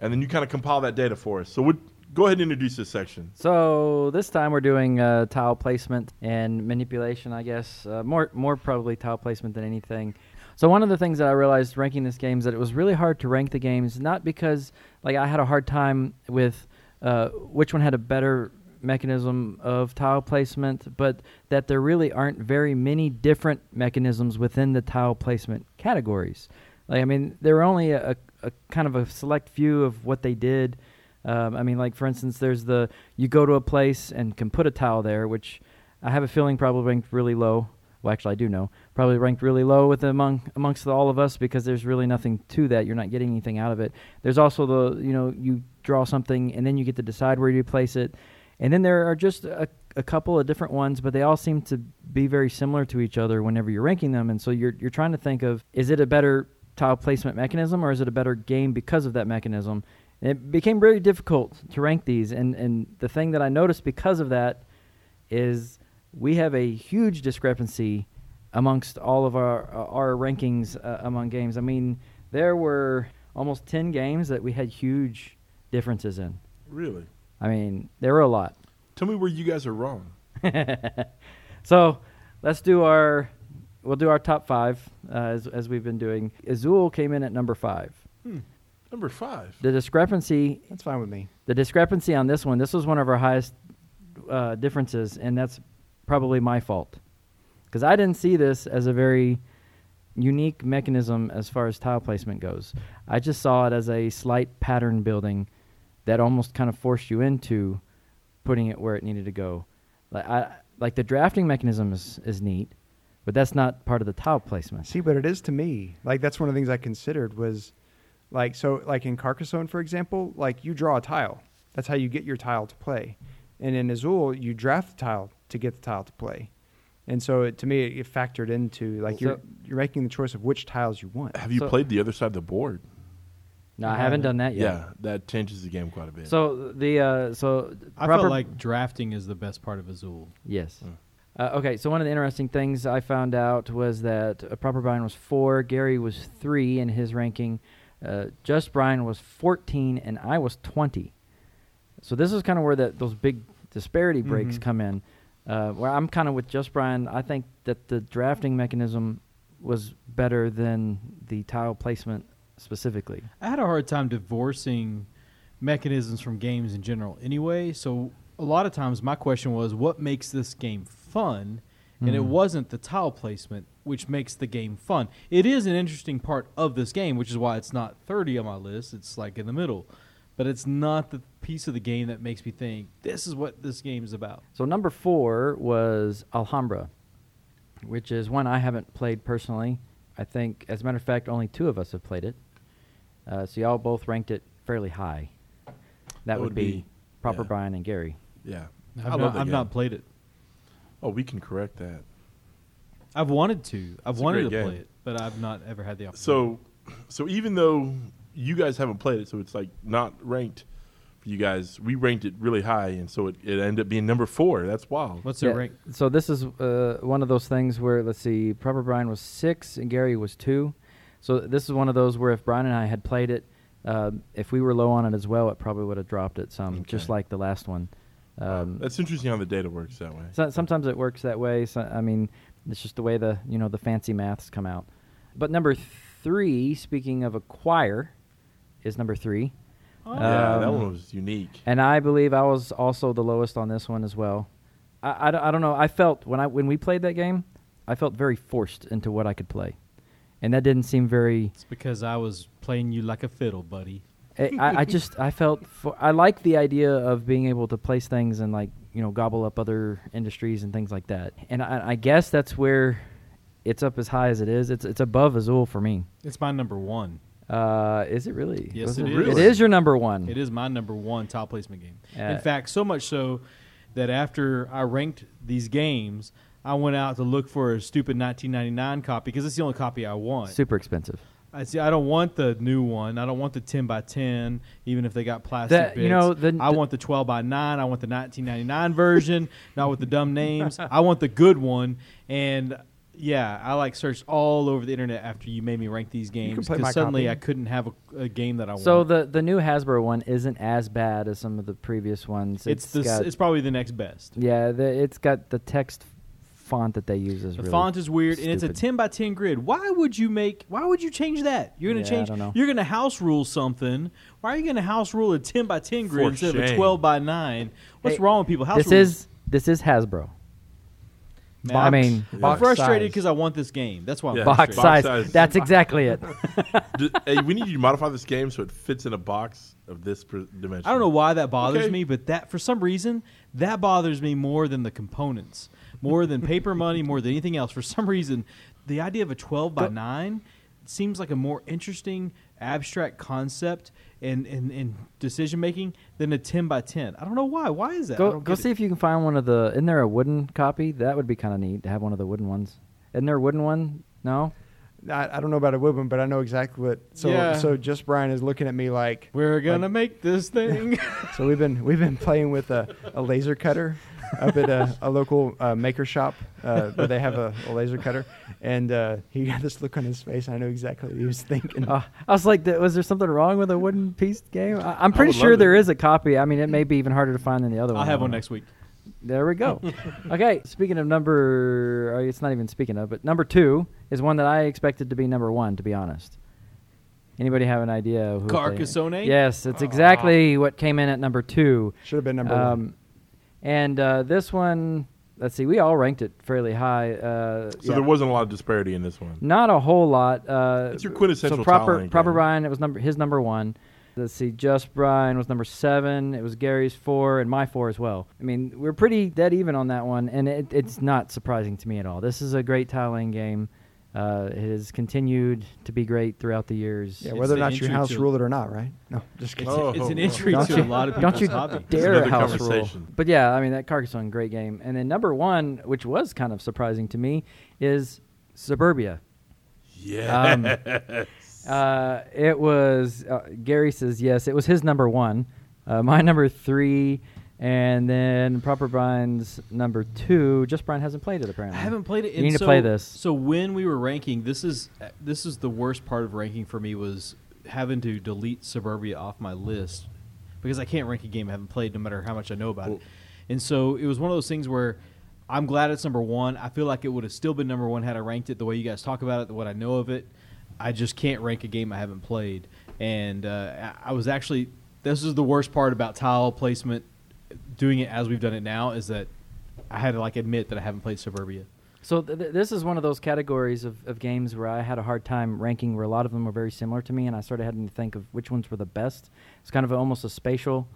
and then you kind of compile that data for us. So would go ahead and introduce this section. So this time we're doing uh, tile placement and manipulation, I guess. Uh, more, more probably tile placement than anything. So one of the things that I realized ranking this game is that it was really hard to rank the games, not because like I had a hard time with uh, which one had a better mechanism of tile placement, but that there really aren't very many different mechanisms within the tile placement categories. Like I mean, there were only a, a kind of a select few of what they did. Um, I mean, like for instance, there's the you go to a place and can put a tile there, which I have a feeling probably ranked really low. Well, actually, I do know probably ranked really low with among amongst all of us because there's really nothing to that. You're not getting anything out of it. There's also the you know you draw something and then you get to decide where you place it, and then there are just a, a couple of different ones, but they all seem to be very similar to each other whenever you're ranking them. And so you're you're trying to think of is it a better tile placement mechanism or is it a better game because of that mechanism? And it became very difficult to rank these, and and the thing that I noticed because of that is we have a huge discrepancy amongst all of our our rankings uh, among games. I mean, there were almost ten games that we had huge differences in. Really? I mean, there were a lot. Tell me where you guys are wrong. <laughs> so let's do our we'll do our top five uh, as as we've been doing. Azul came in at number five. Number five. The discrepancy That's fine with me. the discrepancy on this one, this was one of our highest uh, differences, and that's probably my fault. Because I didn't see this as a very unique mechanism as far as tile placement goes. I just saw it as a slight pattern building that almost kind of forced you into putting it where it needed to go. Like, I, like the drafting mechanism is, is neat, but that's not part of the tile placement. See, but it is to me. Like that's one of the things I considered was, like so, like in Carcassonne, for example, like you draw a tile. That's how you get your tile to play. And in Azul, you draft the tile to get the tile to play. And so, it, to me, it, it factored into like So- you're you're making the choice of which tiles you want. Have you So- played the other side of the board? No, I I haven't haven't. done that yet. Yeah, that changes the game quite a bit. So the uh, so I proper felt like drafting is the best part of Azul. Yes. Mm. Uh, okay, so one of the interesting things I found out was that uh, Proper Brian was four, Gary was three in his ranking, uh, Just Brian was 14, and I was 20. So this is kind of where that those big disparity breaks Mhm. come in. Uh, where I'm kind of with Just Brian, I think that the drafting mechanism was better than the tile placement specifically. I had a hard time divorcing mechanisms from games in general anyway. So a lot of times my question was, what makes this game fun? And it Mhm. wasn't the tile placement which makes the game fun. It is an interesting part of this game, which is why it's not 30 on my list. It's like in the middle. But it's not the piece of the game that makes me think this is what this game is about. So number four was Alhambra, which is one I haven't played personally. I think, as a matter of fact, only two of us have played it. Uh, so y'all both ranked it fairly high. That, would, be, Proper yeah. Brian and Gary. yeah, I've, I not, I've not played it. Oh, we can correct that. I've wanted to. I've It's wanted to great play it, but I've not ever had the opportunity. So, so even though you guys haven't played it, so it's like not ranked for you guys. We ranked it really high, and so it, it ended up being number four. That's wild. what's their Yeah, rank? So this is uh, one of those things where let's see, Proper Brian was six and Gary was two. So this is one of those where if Brian and I had played it, uh, if we were low on it as well, it probably would have dropped it some, just like the last one. Um, That's interesting how the data works that way. So, sometimes it works that way. So, I mean, it's just the way the you know the fancy maths come out. But number three, speaking of Acquire, is number three, Oh. yeah, that Um, one was unique. and I believe I was also the lowest on this one as well. I, I, don't- I don't know. I felt when I when we played that game, I felt very forced into what I could play, and that didn't seem very. It's because I was playing you like a fiddle, buddy. I, I <laughs> just I felt for, I like the idea of being able to place things and like you know gobble up other industries and things like that. And I, I guess that's where it's up as high as it is. It's it's above Azul for me. It's my number one. Uh, is it really? Yes, it It is. is your number one. It is my number one top placement game. Uh, In fact, so much so that after I ranked these games, I went out to look for a stupid 1999 copy because it's the only copy I want. Super expensive. I see. I don't want the new one. I don't want the 10 by 10, even if they got plastic That- bits. you know, the- I the- want the 12 by 9. I want the 1999 version, <laughs> not with the dumb names. I want the good one. And yeah, I like searched all over the internet after you made me rank these games because suddenly copy. I couldn't have a, a game that I wanted. So the the new Hasbro one isn't as bad as some of the previous ones. it's the, got, it's probably the next best. yeah, the, it's got the text font that they use is The really font is weird, and it's a 10 by 10 grid. Why would you make? Why would you change that? You're gonna Yeah, I change. don't know. You're gonna house rule something. Why are you gonna house rule a 10 by 10 grid For instead of a 12 by 9? What's Hey, wrong with people? House This rules. is this is Hasbro. Man, I I'm- mean, I'm frustrated because I want this game. That's why I'm Yeah. box frustrated. size. Box size. That's exactly it. <laughs> D- hey, we need you to modify this game so it fits in a box of this pr- dimension. I don't know why that bothers Okay. me, but that for some reason that bothers me more than the components, more than <laughs> paper money, more than anything else. For some reason, the idea of a 12 by 9 seems like a more interesting abstract concept in, in, in decision making than a 10 by 10. I don't know why. Why is that? Go go see it. if you can find one of the. Isn't there a wooden copy? That would be kind of neat to have one of the wooden ones. Isn't there a wooden one? No. I, I don't know about a woodwind, but I know exactly what. So Yeah. so just Brian is looking at me like. We're gonna make this thing. <laughs> So we've been we've been playing with a, a laser cutter up at a, a local uh, maker shop uh, where they have a, a laser cutter, and uh, he had this look on his face. I know exactly what he was thinking. Uh, I was like, th- was there something wrong with a wooden piece game? I, I'm pretty would sure love there it. is a copy. I mean, it may be even harder to find than the other one. I'll have one next week. There we go. <laughs> okay, speaking of number, uh, it's not even speaking of, but number two is one that I expected to be number one, to be honest. Anybody have an idea? Who they- Carcassonne? Yes, it's exactly what came in at number two. Should have been number one. And uh, this one, let's see, we all ranked it fairly high. Uh, So yeah, there wasn't a lot of disparity in this one. not a whole lot. Uh, It's your quintessential So proper, proper. Brian, it was number his number one. Let's see, Just Brian was number seven. It was Gary's four and my four as well. I mean, we're pretty dead even on that one, and it, it's not surprising to me at all. This is a great laying game. Uh, it has continued to be great throughout the years. yeah, it's whether or not your house to- ruled it or not, right? No, just kidding. Oh, It's an oh, entry Don't to you- a lot of Don't you hobby. dare another house rule. conversation. But yeah, I mean that Carcassonne, great game. And then number one, which was kind of surprising to me, is Suburbia. Yeah. Um, <laughs> Uh, it was uh, Gary says yes. It was his number one, uh, my number three, and then Proper Brian's number two. Just Brian hasn't played it apparently. I haven't played it. You and need to so- play this. So when we were ranking, this is this is the worst part of ranking for me was having to delete Suburbia off my list because I can't rank a game I haven't played, no matter how much I know about Well- it. And so it was one of those things where I'm glad it's number one. I feel like it would have still been number one had I ranked it the way you guys talk about it, the what I know of it. I just can't rank a game I haven't played, and uh, I I was actually this is the worst part about tile placement. Doing it as we've done it now is that I had to like admit that I haven't played Suburbia. So th- th- this is one of those categories of, of games where I had a hard time ranking, where a lot of them were very similar to me, and I started having to think of which ones were the best. It's kind of a, almost a spatial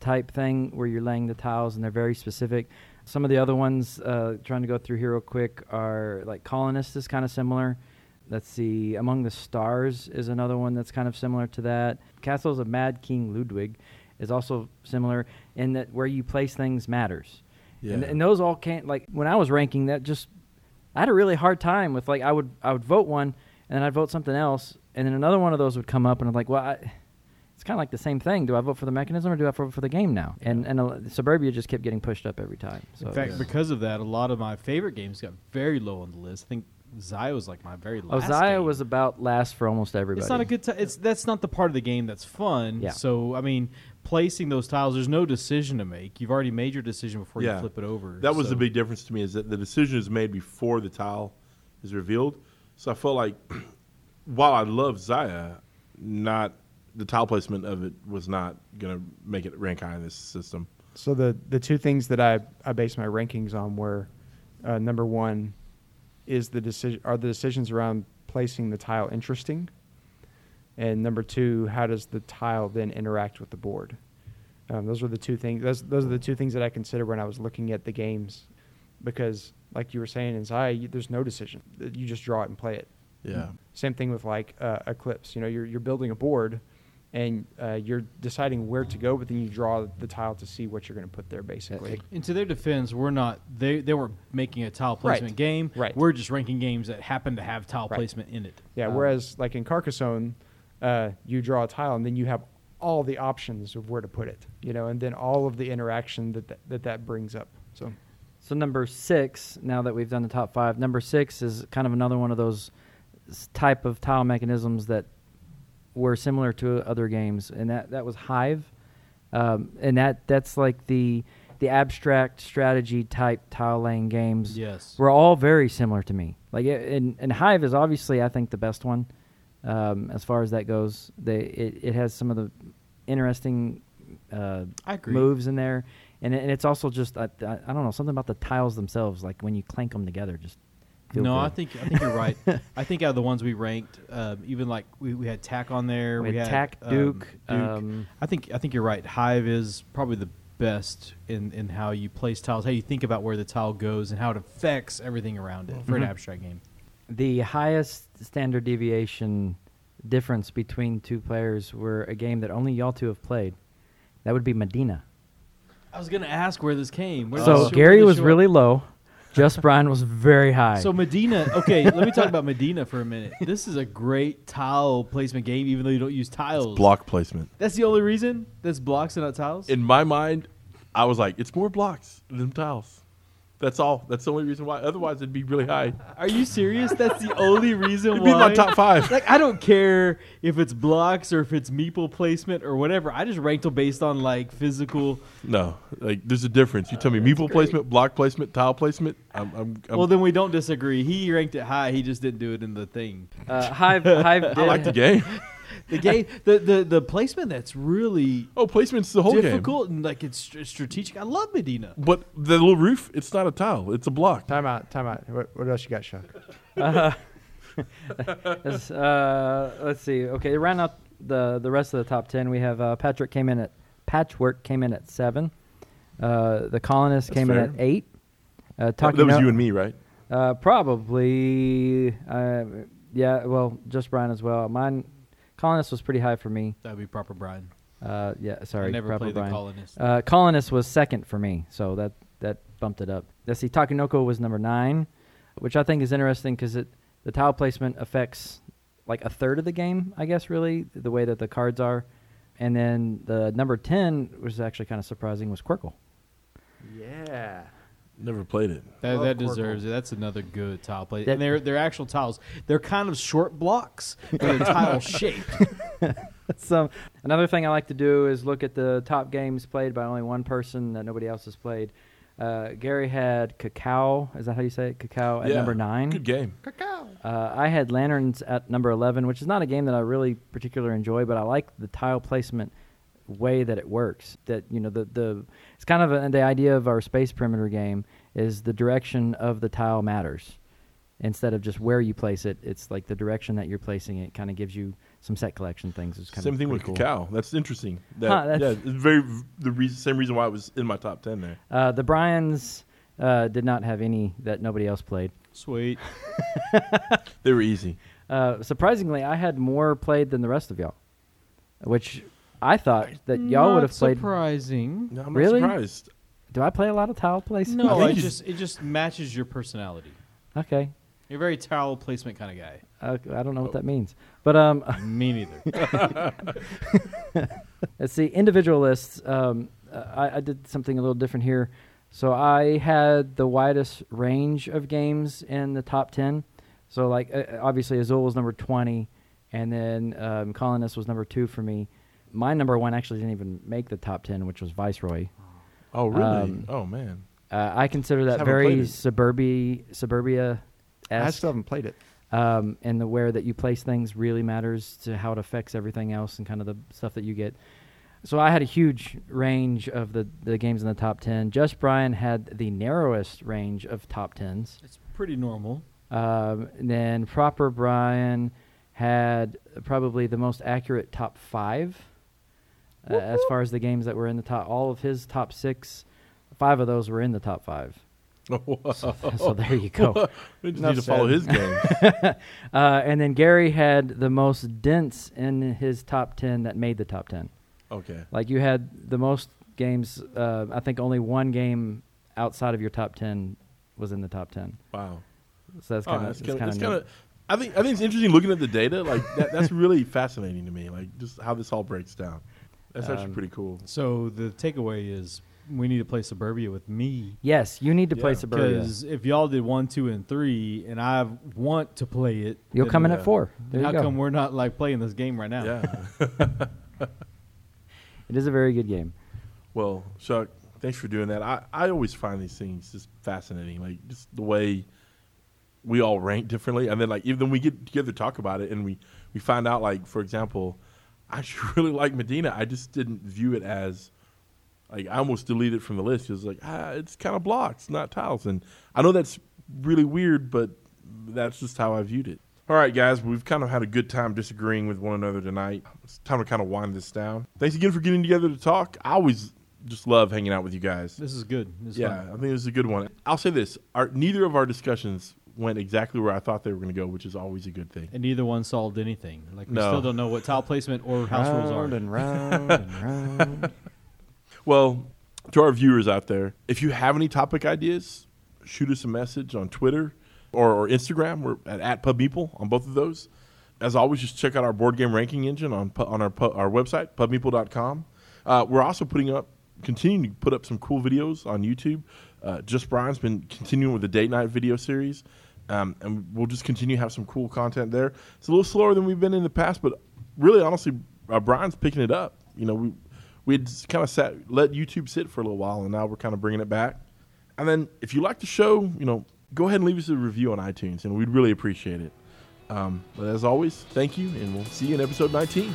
type thing where you're laying the tiles and they're very specific. Some of the other ones, uh, trying to go through here real quick, are like Colonist is kind of similar. Let's see, Among the Stars is another one that's kind of similar to that. Castles of Mad King Ludwig is also similar in that where you place things matters. And, Yeah. and those all can't like when I was ranking that just I had a really hard time with like I would I would vote one and then I'd vote something else and then another one of those would come up and I'm like well I, it's kind of like the same thing do I vote for the mechanism or do I vote for the game now and and uh, Suburbia just kept getting pushed up every time so In fact, yeah. because of that, a lot of my favorite games got very low on the list. I think Xia was like my very oh last. Xia game. was about last for almost everybody It's not a good. T- it's that's not the part of the game that's fun. Yeah. So I mean, placing those tiles, there's no decision to make. You've already made your decision before Yeah. you flip it over. That was so- the big difference to me is that the decision is made before the tile is revealed. So I felt like <clears throat> while I love Xia, not the tile placement of it was not going to make it rank high in this system. So the the two things that I I base my rankings on were uh, number one is the decision are the decisions around placing the tile interesting, and number two, how does the tile then interact with the board? Um, those are the two things. Those those are the two things that I considered when I was looking at the games, because like you were saying in Xia, you, there's no decision. You just draw it and play it. Yeah. Same thing with like uh, Eclipse. You know, you're you're building a board, and uh, you're deciding where to go, but then you draw the tile to see what you're going to put there, basically. And to their defense, we're not. They they weren't making a tile Right. placement game. Right. We're just ranking games that happen to have tile Right. placement in it. Yeah. Um, whereas like in Carcassonne, uh, you draw a tile, and then you have all the options of where to put it. You know, and then all of the interaction that that that, that brings up. So So number six, now that we've done the top five, number six is kind of another one of those type of tile mechanisms that were similar to other games, and that that was Hive, um, and that that's like the the abstract strategy type tile laying games. Yes. were all very similar to me. Like, it, and and Hive is obviously I think the best one um, as far as that goes. They it, it has some of the interesting uh, I agree. moves in there, and, and it's also just I, I, I don't know something about the tiles themselves. Like when you clank them together, just feel No, I think I think you're right. <laughs> I think out of the ones we ranked, um, even like we, we had Tak on there. We had had Tak, um, Duke, Duke. um, I think I think you're right. Hive is probably the best in, in how you place tiles, how you think about where the tile goes, and how it affects everything around it for an Mhm. abstract game. the highest standard deviation difference between two players were a game that only y'all two have played. That would be Medina. I was gonna ask where this came. Where so this show- where Gary was really low. Just Brian was very high. So Medina, okay, let me talk about Medina for a minute. This is a great tile placement game, even though you don't use tiles. Block placement. That's the only reason. That's blocks and not tiles. In my mind, I was like, it's more blocks than tiles. That's all. That's the only reason why. Otherwise, it'd be really high. Are you serious? That's the only reason It'd why. be my top five. Like I don't care if it's blocks or if it's meeple placement or whatever. I just ranked them based on like physical. No, like there's a difference. You tell me meeple placement, block placement, tile placement. I'm, I'm, I'm well, then we don't disagree. He ranked it high. He just didn't do it in the thing. uh, Hive, Hive did, <laughs> I like the game. The game, the, the the placement that's really Oh, placement's the whole game. difficult and like it's str- strategic. I love Medina. But the little roof, it's not a tile; it's a block. Time out. Time out. What, what else you got, Chuck? <laughs> <laughs> Let's, uh, let's see. Okay, to round out the the rest of the top ten, we have uh, Patrick came in at Patchwork came in at seven. Uh, the Colonist That's came in at eight. Uh, That, talking that was no- you and me, right? Uh, probably. Uh, yeah. Well, just Brian as well. Mine, Colonist was pretty high for me. That would be proper Brian. Uh, yeah. Sorry, I never proper played Brian. the colonist. Uh, Colonist was second for me, so that that bumped it up. Let's see, Takenoko was number nine, which I think is interesting because it the tile placement affects like a third of the game, I guess, really the way that the cards are. And then the number ten was actually kind of surprising was Qwirkle. Yeah. Never played it. That, that deserves it. That's another good tile play. That- and they're they're actual tiles. They're kind of short blocks, but they're <laughs> tile shaped. <laughs> so another thing I like to do is look at the top games played by only one person that nobody else has played. Uh, Gary had Cacao. Is that how you say it? Cacao at Yeah, number nine. Good game. Cacao. Uh, I had Lanterns at number 11, which is not a game that I really particularly enjoy, but I like the tile placement way that it works. That you know the the it's kind of a, the idea of our space perimeter game is the direction of the tile matters instead of just where you place it. It's like the direction that you're placing it kind of gives you some set collection things. It's kind Same of thing with pretty cool. cacao. That's interesting. That, Huh, that's- yeah, it's very the reason, same reason why it was in my top ten there. Uh, the Bryans uh, did not have any that nobody else played. Sweet. <laughs> They were easy. Uh, surprisingly, I had more played than the rest of y'all, which I thought that y'all would have played. Surprising. No, I'm Really? surprised. Do I play a lot of tile places? No, think it he's- just it just matches your personality. Okay. You're a very towel placement kind of guy. Uh, I don't know what that means, but um, <laughs> Me neither. <laughs> let's see. Individualists. Um, uh, I, I did something a little different here. So I had the widest range of games in the top ten. So like uh, obviously Azul was number twenty, and then um, Colonist was number two for me. My number one actually didn't even make the top ten, which was Viceroy. Oh really? Um, oh man. Uh, I consider that very it. suburbia suburbia I still haven't played it. um, and the where that you place things really matters to how it affects everything else and kind of the stuff that you get. So I had a huge range of the, the games in the top ten. Just Brian had the narrowest range of top tens. it's pretty normal. Um, and then proper Brian had probably the most accurate top five uh, as far as the games that were in the top. All of his top six, five of those were in the top five. <laughs> So, so there you go. <laughs> we just Enough need to follow his game. <laughs> Uh, and then Gary had the most dents in his top 10 that made the top 10. okay. Like you had the most games, uh, I think only one game outside of your top 10 was in the top 10. Wow. So that's Oh, kind of that's that's kinda- kind of kinda- I think I think it's interesting looking at the data. Like that, that's really fascinating to me. Like just how this all breaks down. That's actually Um, pretty cool. So the takeaway is we need to play Suburbia with me. Yes, you need to play Suburbia. Because if y'all did one, two, and three, and I want to play it, You'll then come in yeah. at four. There how you go. come we're not like playing this game right now? Yeah. <laughs> It is a very good game. Well, Chuck, thanks for doing that. I, I always find these things just fascinating, like just the way we all rank differently, and then like even when we get together to talk about it, and we we find out like for example, I actually <laughs> really like Medina. I just didn't view it as like I almost deleted it from the list. It was like ah, it's kind of blocks, not tiles, and I know that's really weird, but that's just how I viewed it. All right, guys, we've kind of had a good time disagreeing with one another tonight. It's time to kind of wind this down. Thanks again for getting together to talk. I always just love hanging out with you guys. This is good. This is Yeah, fun. I think this is a good one. I'll say this: our, neither of our discussions went exactly where I thought they were going to go, which is always a good thing. And neither one solved anything. Like we No. still don't know what tile placement or house rules are. and round and round. <laughs> Well, to our viewers out there, if you have any topic ideas, shoot us a message on Twitter or, or Instagram. We're at, at PubMeeple on both of those. As always, just check out our board game ranking engine on on our our website, pubmeeple.com. Uh, we're also putting up, continuing to put up some cool videos on YouTube. Uh, just Brian's been continuing with the date night video series, um, and we'll just continue to have some cool content there. It's a little slower than we've been in the past, but really, honestly, uh, Brian's picking it up. You know, we we had kind of sat let YouTube sit for a little while, and now we're kind of bringing it back. And then, if you like the show, you know, go ahead and leave us a review on iTunes, and we'd really appreciate it. Um, but as always, thank you, and we'll see you in episode 19.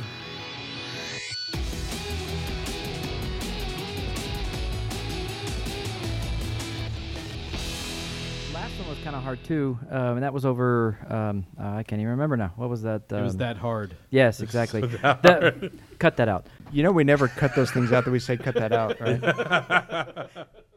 Last one was kind of hard too, um, and that was over. Um, uh, I can't even remember now. What was that? it was um, that hard. Yes, <laughs> exactly. That- cut that out. You know, we never cut those things out that we say cut that out, right? <laughs>